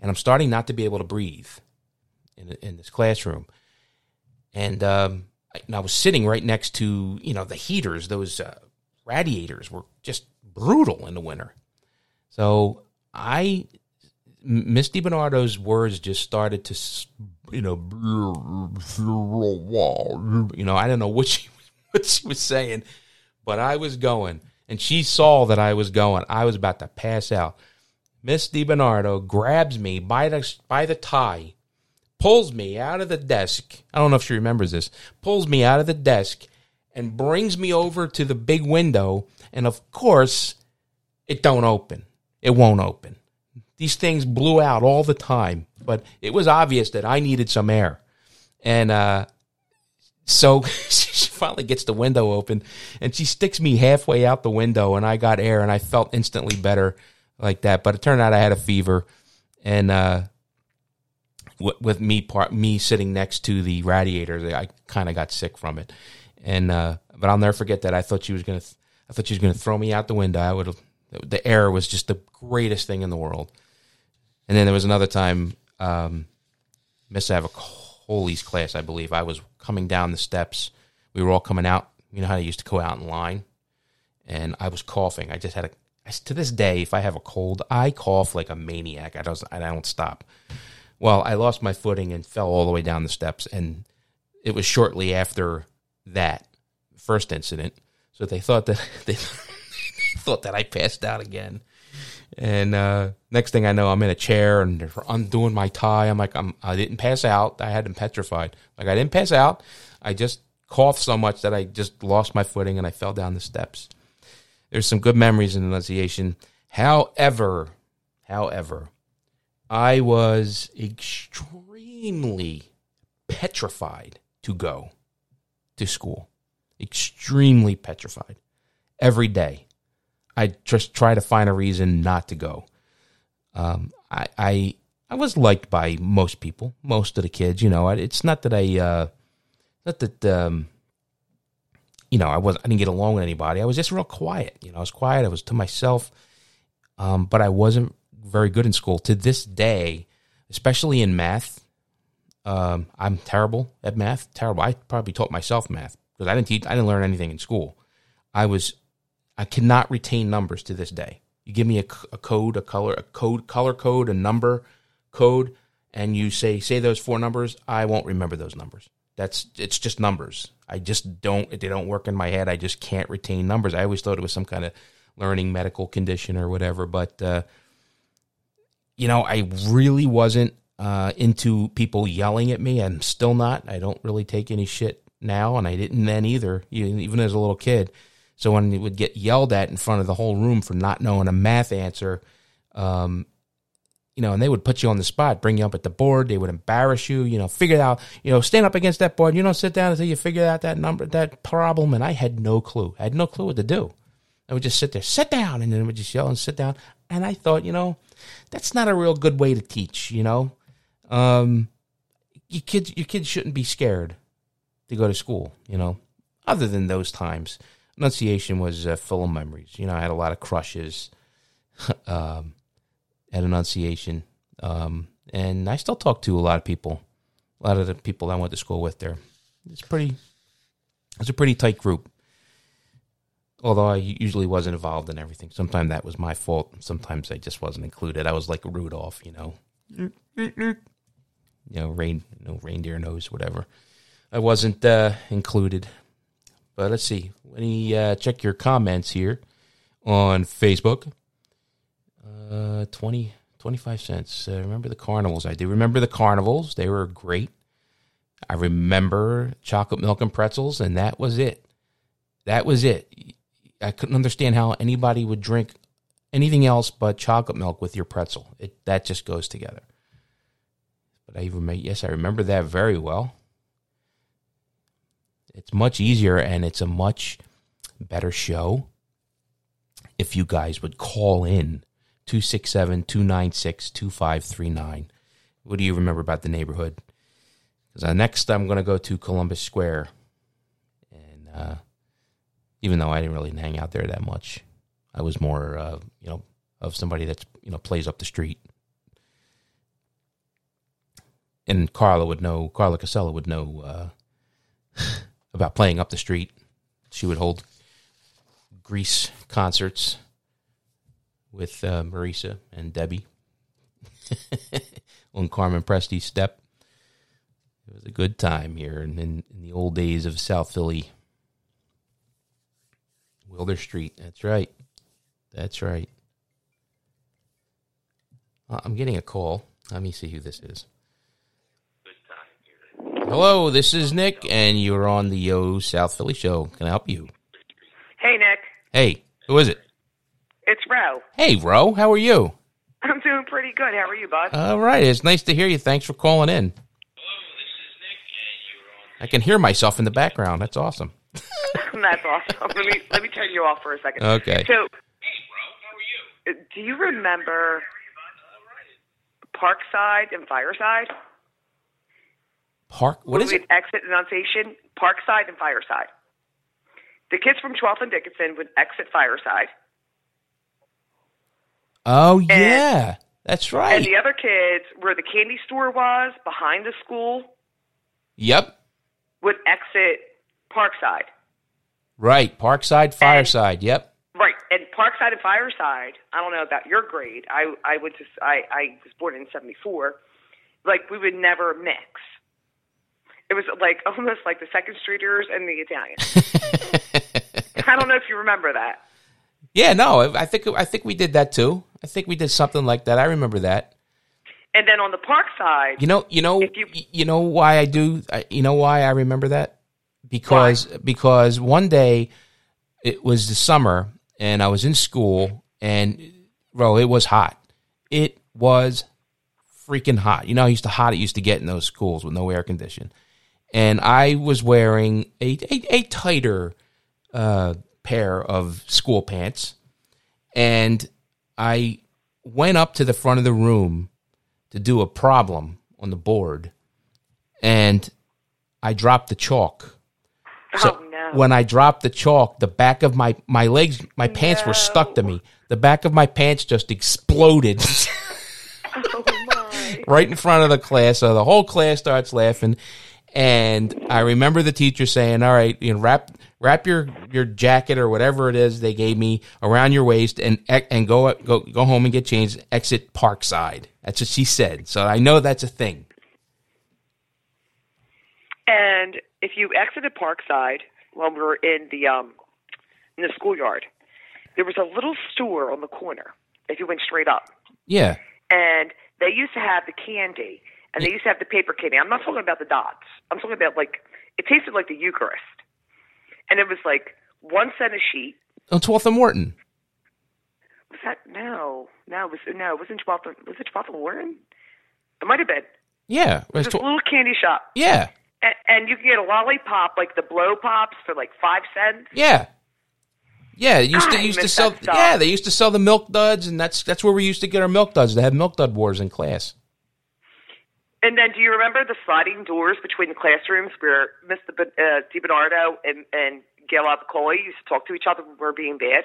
and I'm starting not to be able to breathe, in in this classroom, and um, I, and I was sitting right next to you know the heaters. Those uh, radiators were just brutal in the winter. So I, Miss DiBernardo's words just started to, you know, you know, I don't know what she what she was saying, but I was going, and she saw that I was going. I was about to pass out. Miss DiBernardo grabs me by the by the tie, pulls me out of the desk. I don't know if she remembers this. Pulls me out of the desk and brings me over to the big window. And of course, it don't open. It won't open. These things blew out all the time, but it was obvious that I needed some air. And uh, so she finally gets the window open and she sticks me halfway out the window and I got air and I felt instantly better like that. But it turned out I had a fever and uh, with me part me sitting next to the radiator, I kind of got sick from it. And uh, but I'll never forget that. I thought she was gonna, I thought she was gonna throw me out the window. I would. The air was just the greatest thing in the world. And then there was another time, um, Miss Avicoli's class, I believe. I was coming down the steps. We were all coming out. You know how they used to go out in line, and I was coughing. I just had a. To this day, if I have a cold, I cough like a maniac. I don't. I don't stop. Well, I lost my footing and fell all the way down the steps, and it was shortly after that first incident. So they thought that they thought that I passed out again. And uh, next thing I know, I'm in a chair and they're undoing my tie. I'm like, I'm, I didn't pass out. I had them petrified. Like I didn't pass out. I just coughed so much that I just lost my footing and I fell down the steps. There's some good memories in Annunciation. However, however, I was extremely petrified to go to school. Extremely petrified. Every day. I just try to find a reason not to go. Um, I, I I was liked by most people, most of the kids. You know, it's not that I, uh, not that um, you know, I was I didn't get along with anybody. I was just real quiet. You know, I was quiet. I was to myself. Um, but I wasn't very good in school to this day, especially in math. Um, I'm terrible at math. Terrible. I probably taught myself math because I didn't teach. I didn't learn anything in school. I was. I cannot retain numbers to this day. You give me a, a code, a color, a code, color code, a number code, and you say say those four numbers. I won't remember those numbers. That's it's just numbers. I just don't. They don't work in my head. I just can't retain numbers. I always thought it was some kind of learning medical condition or whatever. But uh, you know, I really wasn't uh, into people yelling at me. I'm still not. I don't really take any shit now, and I didn't then either, even as a little kid. So when it would get yelled at in front of the whole room for not knowing a math answer, um, you know, and they would put you on the spot, bring you up at the board. They would embarrass you, you know, figure it out, you know, stand up against that board. You don't sit down until you figure out that number, that problem. And I had no clue. I had no clue what to do. I would just sit there, sit down, and then I would just yell and sit down. And I thought, you know, that's not a real good way to teach. You know, um, your kids, your kids shouldn't be scared to go to school. You know, other than those times, Annunciation was uh, full of memories. You know, I had a lot of crushes um, at Annunciation, um, and I still talk to a lot of people. A lot of the people I went to school with there. It's pretty. It's a pretty tight group although I usually wasn't involved in everything. Sometimes that was my fault. Sometimes I just wasn't included. I was like Rudolph, you know, you know, rain, you know, reindeer nose, whatever. I wasn't uh, included. But let's see. Let me uh, check your comments here on Facebook. Uh, 20, 25 cents. Uh, remember the carnivals? I do remember the carnivals. They were great. I remember chocolate milk and pretzels, and that was it. That was it. I couldn't understand how anybody would drink anything else but chocolate milk with your pretzel. It that just goes together. But I remember, yes, I remember that very well. It's much easier and it's a much better show if you guys would call in 267 296 2539. What do you remember about the neighborhood? Because uh, next I'm going to go to Columbus Square. And uh, even though I didn't really hang out there that much. I was more, uh, you know, of somebody that's you know plays up the street. and Carla would know. Carla Casella would know uh, about playing up the street. She would hold Grease concerts with uh, Marisa and Debbie on Carmen Presti's step. It was a good time here in, in, in the old days of South Philly. Wilder Street. That's right. That's right. Uh, I'm getting a call. Let me see who this is. Hello, this is Nick, and you're on the Yo South Philly show. Can I help you? Hey, Nick. Hey, who is it? It's Ro. Hey, Ro, how are you? I'm doing pretty good. How are you, bud? All right, it's nice to hear you. Thanks for calling in. Hello, this is Nick, and you're on. I can hear myself in the background. That's awesome. That's awesome. Let me let me turn you off for a second. Okay. So, Hey Bro, how are you? do you remember Parkside and Fireside? Park. What is it? exit Annunciation, Parkside and Fireside. The kids from 12th and Dickinson would exit Fireside, Oh yeah, that's right. and the other kids, where the candy store was behind the school, Yep. would exit Parkside. Right. Parkside, Fireside. Yep. Right, and Parkside and Fireside. I don't know about your grade. I I went to I I was born in '74. Like we would never mix. It was like almost like the Second Streeters and the Italians. I don't know if you remember that. Yeah. No, I think I think we did that too. I think we did something like that. I remember that. And then on the Park side, You know, you know, you- you know why I do. You know why I remember that? Because because one day it was the summer and I was in school and bro, it was hot. It was freaking hot. You know how used to hot it used to get in those schools with no air condition. And I was wearing a a, a tighter uh, pair of school pants, and I went up to the front of the room to do a problem on the board, and I dropped the chalk. So oh no, when I dropped the chalk, the back of my my legs, my pants were stuck to me. The back of my pants just exploded. Oh my, right in front of the class. So the whole class starts laughing, and I remember the teacher saying, "All right, you know, wrap wrap your your jacket or whatever it is they gave me around your waist, and and go go go home and get changed. Exit Parkside." That's what she said. So I know that's a thing. And if you exited Parkside when we were in the um in the schoolyard, there was a little store on the corner. If you went straight up, Yeah. and they used to have the candy and they used to have the paper candy. I'm not talking about the dots. I'm talking about like it tasted like the Eucharist, and it was like one cent a sheet. On 12th and Morton. Was that no? No, it was no, it wasn't Twelfth. Was it Twelfth and Warren? It might have been. Yeah. It was It's this tw- little candy shop, yeah. and, and you could get a lollipop like the blow pops for like five cents. Yeah. Yeah, they used to used to sell. Yeah, they used to sell the milk duds, and that's that's where we used to get our milk duds. They had milk dud wars in class. And then, do you remember the sliding doors between the classrooms where Mr. Ben- uh, DiBernardo and and Gail used to talk to each other when we were being bad?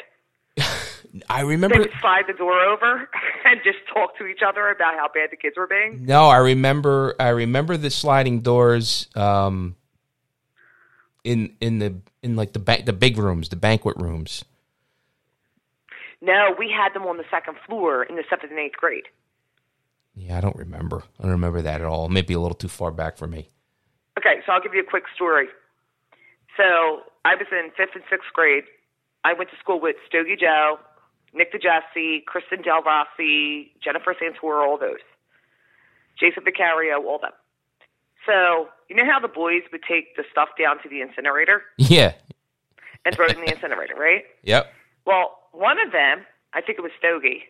I remember They would slide the door over and just talk to each other about how bad the kids were being. No, I remember. I remember the sliding doors. Um, in in the in like the ba- the big rooms, the banquet rooms. No, we had them on the second floor in the seventh and eighth grade. Yeah, I don't remember. I don't remember that at all. Maybe a little too far back for me. Okay, so I'll give you a quick story. So I was in fifth and sixth grade. I went to school with Stogie Joe, Nick DeJesse, Kristen Del Rossi, Jennifer Santora, all those. Jason Vicario, all them. So you know how the boys would take the stuff down to the incinerator Yeah. and throw it in the incinerator, right? Yep. Well, one of them, I think it was Stogie,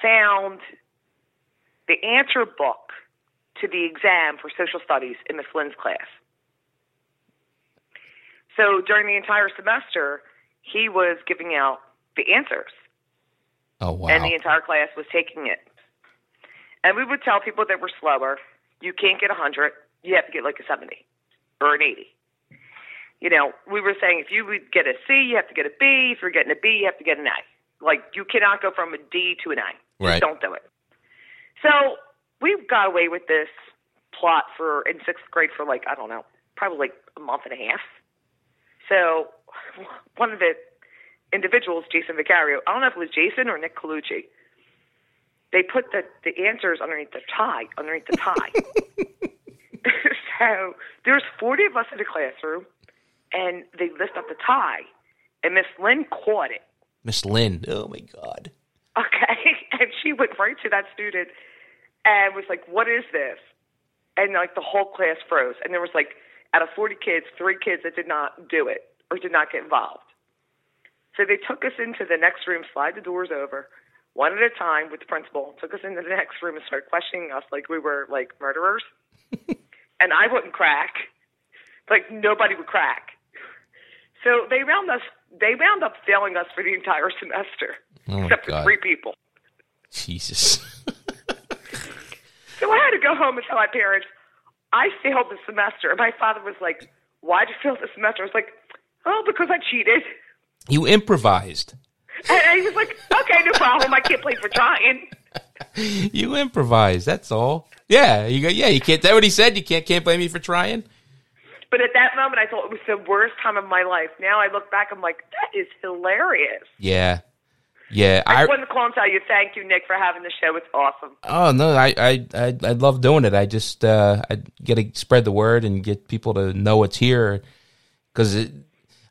found the answer book to the exam for social studies in Miss Lynn's class. So during the entire semester, he was giving out the answers, Oh wow. and the entire class was taking it. And we would tell people that were slower, you can't get a 100, you have to get like a 70 or an 80. You know, we were saying if you would get a C, you have to get a B. If you're getting a B, you have to get an A. Like, you cannot go from a D to an A. Just Right. don't do it. So we got away with this plot for in sixth grade for like I don't know, probably like a month and a half. So one of the individuals, Jason Vicario, I don't know if it was Jason or Nick Colucci. They put the the answers underneath the tie, underneath the tie. so there's 40 of us in the classroom, and they lift up the tie, and Miss Lynn caught it. Miss Lynn. Oh my God. Okay, and she went right to that student and was like, "What is this?" And like the whole class froze, and there was like out of 40 kids, three kids that did not do it or did not get involved. So they took us into the next room, slide the doors over, one at a time with the principal, took us into the next room and started questioning us like we were like murderers. and I wouldn't crack. Like nobody would crack. So they wound us they wound up failing us for the entire semester. Oh, except for three people. Jesus. So I had to go home and tell my parents, I failed the semester. And my father was like, Why'd you fail the semester? I was like, Oh, because I cheated. you improvised. And he was like, Okay, no problem. I can't play for trying. You improvised. That's all. Yeah. You go. Yeah. You can't. That what he said. You can't. Can't blame me for trying. But at that moment, I thought it was the worst time of my life. Now I look back, I'm like, that is hilarious. Yeah. Yeah. I I. just wanted to call and tell you, thank you, Nick, for having the show. It's awesome. Oh no. I. I. I. I love doing it. I just. Uh. I get to spread the word and get people to know it's here. Because it.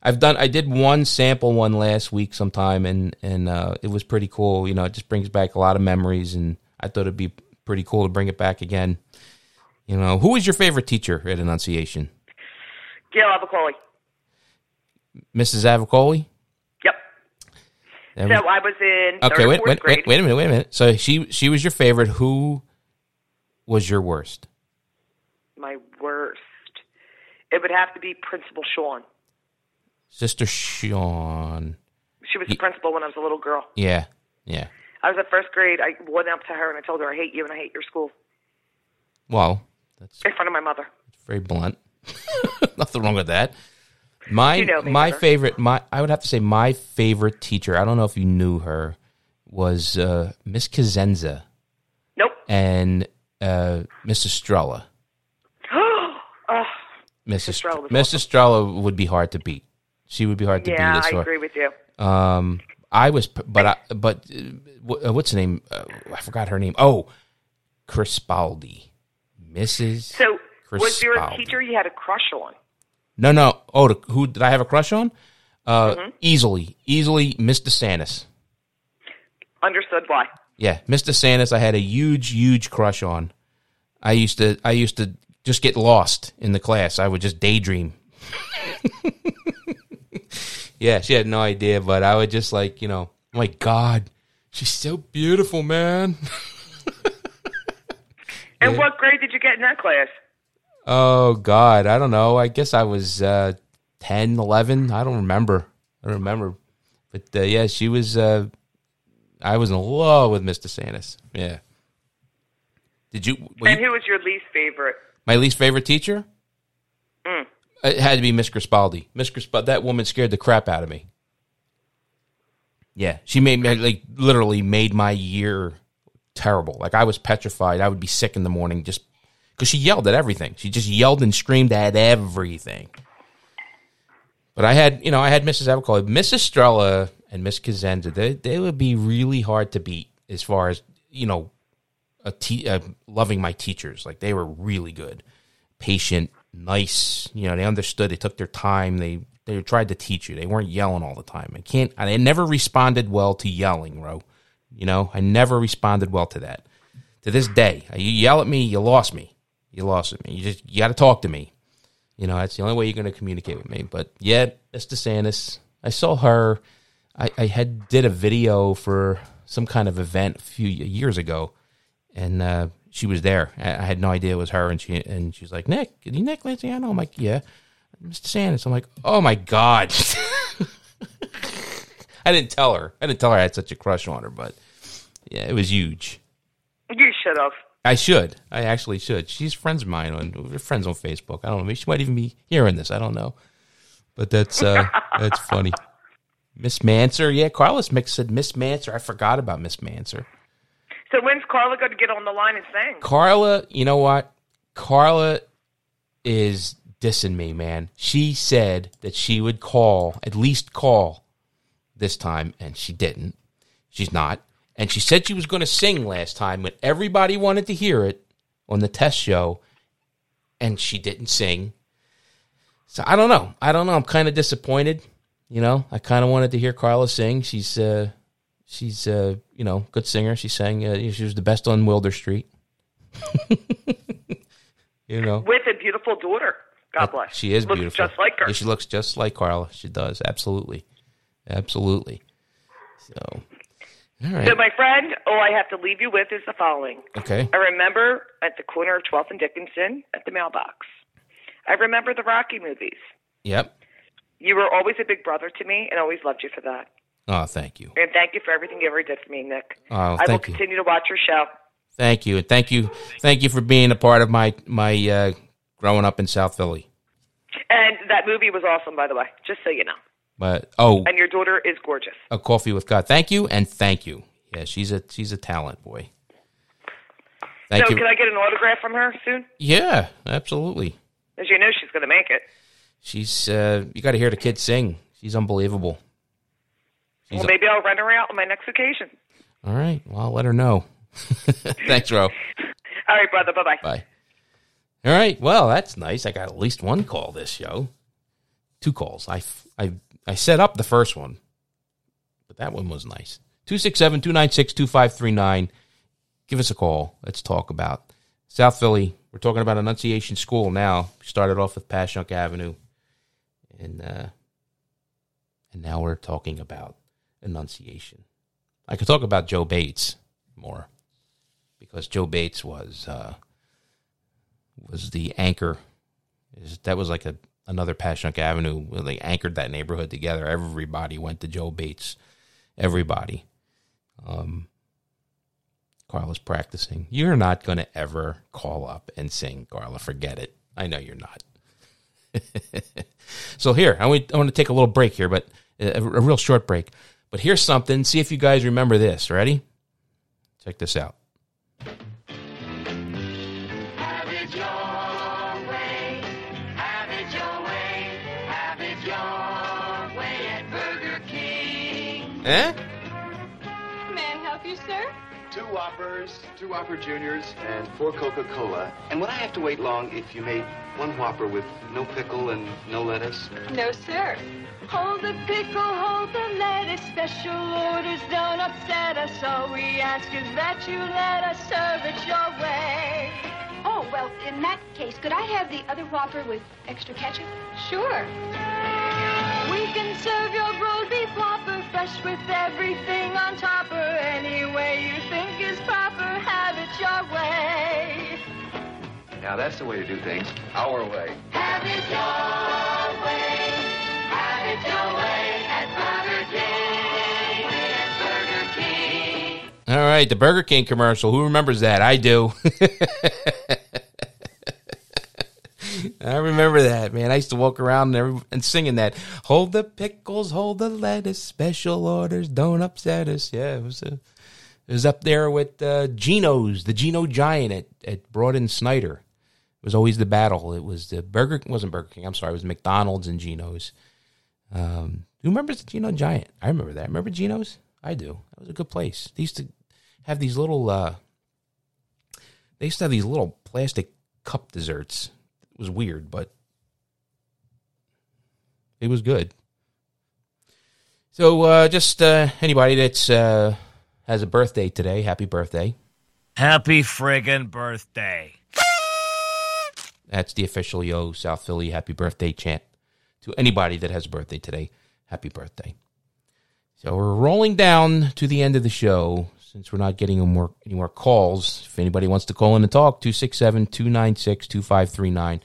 I've done. I did one sample one last week sometime, and and uh, it was pretty cool. You know, it just brings back a lot of memories, and I thought it'd be pretty cool to bring it back again. You know, who was your favorite teacher at Annunciation? Gail Abacoli. Mrs. Avicoli? That So I was in okay, wait, wait, grade. wait, wait a minute, wait a minute. So she she was your favorite. Who was your worst? My worst. It would have to be Principal Sean. Sister Sean. She was the principal when I was a little girl. Yeah, yeah. I was in first grade. I went up to her and I told her I hate you and I hate your school Wow, that's in front of my mother. very blunt. Nothing wrong with that. My You know my better. favorite my I would have to say my favorite teacher. I don't know if you knew her was uh, Miss Kazenza Nope. and uh, Miss Estrella. oh, Miss Estrella Miss Estrella would be hard to beat. She would be hard to yeah, beat. as I agree with you. Um, I was, but I, but uh, uh, what's the name? Uh, I forgot her name. Oh, Crispaldi, Mrs. So, was there a teacher you had a crush on? No, no. Oh, who did I have a crush on? Uh, Mm-hmm. easily, easily, Miss DeSantis. Understood why. Yeah, Miss DeSantis. I had a huge, huge crush on. I used to, I used to just get lost in the class. I would just daydream. yeah, she had no idea, but I would just like, you know, oh my God, she's so beautiful, man. And what grade did you get in that class? Oh God, I don't know. I guess I was uh, 10, 11. I don't remember. I don't remember. But uh, yeah, she was. Uh, I was in love with Miss DeSantis. Yeah. Did you? and you- who was your least favorite? my least favorite teacher? Mm. It had to be Miss Crispaldi. Miss Crispaldi. That woman scared the crap out of me. Yeah, she made me like literally made my year terrible. Like I was petrified. I would be sick in the morning just because she yelled at everything. She just yelled and screamed at everything. But I had, you know, I had Mrs. Avicoli, Miss Estrella, and Miss Kazenza. They they would be really hard to beat as far as you know, a te- uh, loving my teachers. Like they were really good, patient, nice. You know, they understood. They took their time. They they tried to teach you. They weren't yelling all the time. I can't. I never responded well to yelling, Ro. You know, I never responded well to that. To this day, you yell at me, you lost me. You lost me. You just you got to talk to me. You know, that's the only way you're going to communicate with me. But yeah, Miss DeSantis, I saw her. I, I had did a video for some kind of event a few years ago, and uh, she was there. I, I had no idea it was her, and she and she's like, "Nick, are you Nick Lanciano?" I'm like, "Yeah." Mr. DeSantis. I'm like, "Oh my god." I didn't tell her. I didn't tell her I had such a crush on her, but yeah, it was huge. You should have. I should. I actually should. She's friends of mine on we're friends on Facebook. I don't know. Maybe she might even be hearing this. I don't know. But that's uh that's funny. Miss Manser, yeah, Carlos Mix said Miss Manser. I forgot about Miss Manser. So when's Carla going to get on the line and sing? Carla, you know what? Carla is dissing me, man. She said that she would call, at least call this time, and she didn't. She's not. And she said she was going to sing last time when everybody wanted to hear it on the test show, and she didn't sing. So I don't know. I don't know. I'm kind of disappointed. You know, I kind of wanted to hear Carla sing. She's, uh, she's, uh, you know, good singer. She sang. Uh, she was the best on Wilder Street. you know, with a beautiful daughter. God bless. She is looks beautiful. just like her. Yeah, she looks just like Carla. She does. Absolutely. Absolutely. So, right. So, my friend, all I have to leave you with is the following. Okay. I remember at the corner of 12th and Dickinson at the mailbox. I remember the Rocky movies. Yep. You were always a big brother to me and always loved you for that. Oh, thank you. And thank you for everything you ever did for me, Nick. Oh, I will thank you. continue to watch your show. Thank you. And thank you. Thank you for being a part of my, my, uh, growing up in South Philly. And that movie was awesome, by the way, just so you know. But, oh, And your daughter is gorgeous. a coffee with God. Thank you. And thank you. Yeah, she's a, she's a talent, boy. Thank so, you. can I get an autograph from her soon? yeah, absolutely. As you know, she's going to make it. She's, uh, you got to hear the kid sing. She's unbelievable. She's Well, maybe I'll run her out on my next occasion. All right. Well, I'll let her know. Thanks, Ro. All right, brother. Bye bye. Bye. All right. Well, that's nice. I got at least one call this show. Two calls. I, I, I set up the first one, but that one was nice. 267 296 2539. Give us a call. Let's talk about South Philly. We're talking about Annunciation School now. We started off with Passyunk Avenue. And, uh, and now we're talking about Annunciation. I could talk about Joe Bates more because Joe Bates was uh, was the anchor. That was like a another Passyunk Avenue. They anchored that neighborhood together. Everybody went to Joe Bates. Everybody. Um, Carla's practicing. You're not going to ever call up and sing, Carla. Forget it. I know you're not. so here, I want, I want to take a little break here, but a, a real short break. But here's something. See if you guys remember this. Ready? Check this out. Eh? May I help you, sir? Two Whoppers, two Whopper Juniors, and four Coca-Cola. And would I have to wait long if you made one Whopper with no pickle and no lettuce? No, sir. Hold the pickle, hold the lettuce. Special orders don't upset us. All we ask is that you let us serve it your way. Oh, well, in that case, could I have the other Whopper with extra ketchup? Sure. We can serve your rolled beef whopper fresh with everything on topper. Any way you think is proper, have it your way. Now that's the way to do things. Our way. Have it your way. Have it your way at Burger King. At Burger King. All right, the Burger King commercial. Who remembers that? I do. I remember that, man. I used to walk around and, every, and singing that. Hold the pickles, hold the lettuce, special orders, don't upset us. Yeah, it was, a, it was up there with uh, Gino's, the Gino Giant at, at Broad and Snyder. It was always the battle. It was the Burger, wasn't Burger King, I'm sorry, it was McDonald's and Gino's. Um, who remembers the Gino Giant? I remember that. Remember Gino's? I do. That was a good place. They used to have these little. Uh, they used to have these little plastic cup desserts. Was weird, but it was good. So, uh, just uh, anybody that's uh, has a birthday today, happy birthday. Happy friggin' birthday. That's the official Yo South Philly happy birthday chant to anybody that has a birthday today. Happy birthday. So we're rolling down to the end of the show since we're not getting any more, any more calls. If anybody wants to call in and talk, 267 296 2539.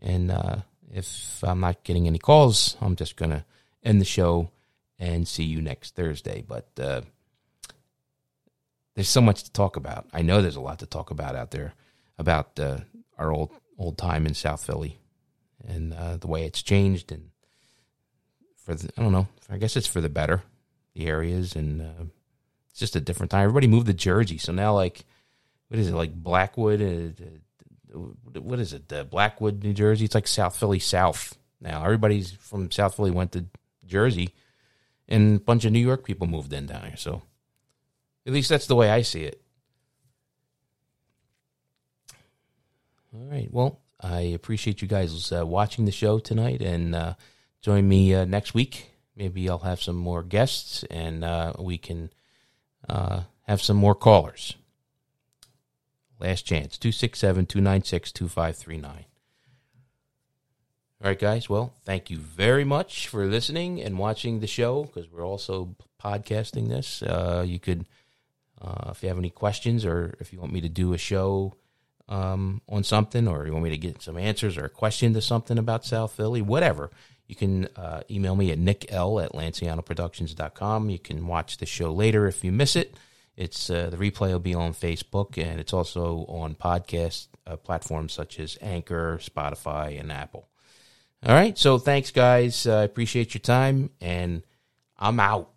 And uh, if I'm not getting any calls, I'm just going to end the show and see you next Thursday. But uh, there's so much to talk about. I know there's a lot to talk about out there about uh, our old old time in South Philly and uh, the way it's changed and for the, I don't know. I guess it's for the better. The areas and uh, it's just a different time. Everybody moved to Jersey, so now like what is it like Blackwood? Uh, what is it? Blackwood, New Jersey. It's like South Philly South now. Everybody's from South Philly went to Jersey, and a bunch of New York people moved in down here. So at least that's the way I see it. All right. Well, I appreciate you guys uh, watching the show tonight, and uh, join me uh, next week. Maybe I'll have some more guests, and uh, we can uh, have some more callers. Last chance 267 296 2539. All right, guys. Well, thank you very much for listening and watching the show because we're also podcasting this. Uh, you could, uh, if you have any questions or if you want me to do a show um, on something or you want me to get some answers or a question to something about South Philly, whatever, you can uh, email me at nickl at lancianoproductions.com. You can watch the show later if you miss it. It's uh, the replay will be on Facebook and it's also on podcast uh, platforms such as Anchor, Spotify, and Apple. All right. So thanks, guys. I appreciate your time, and I'm out.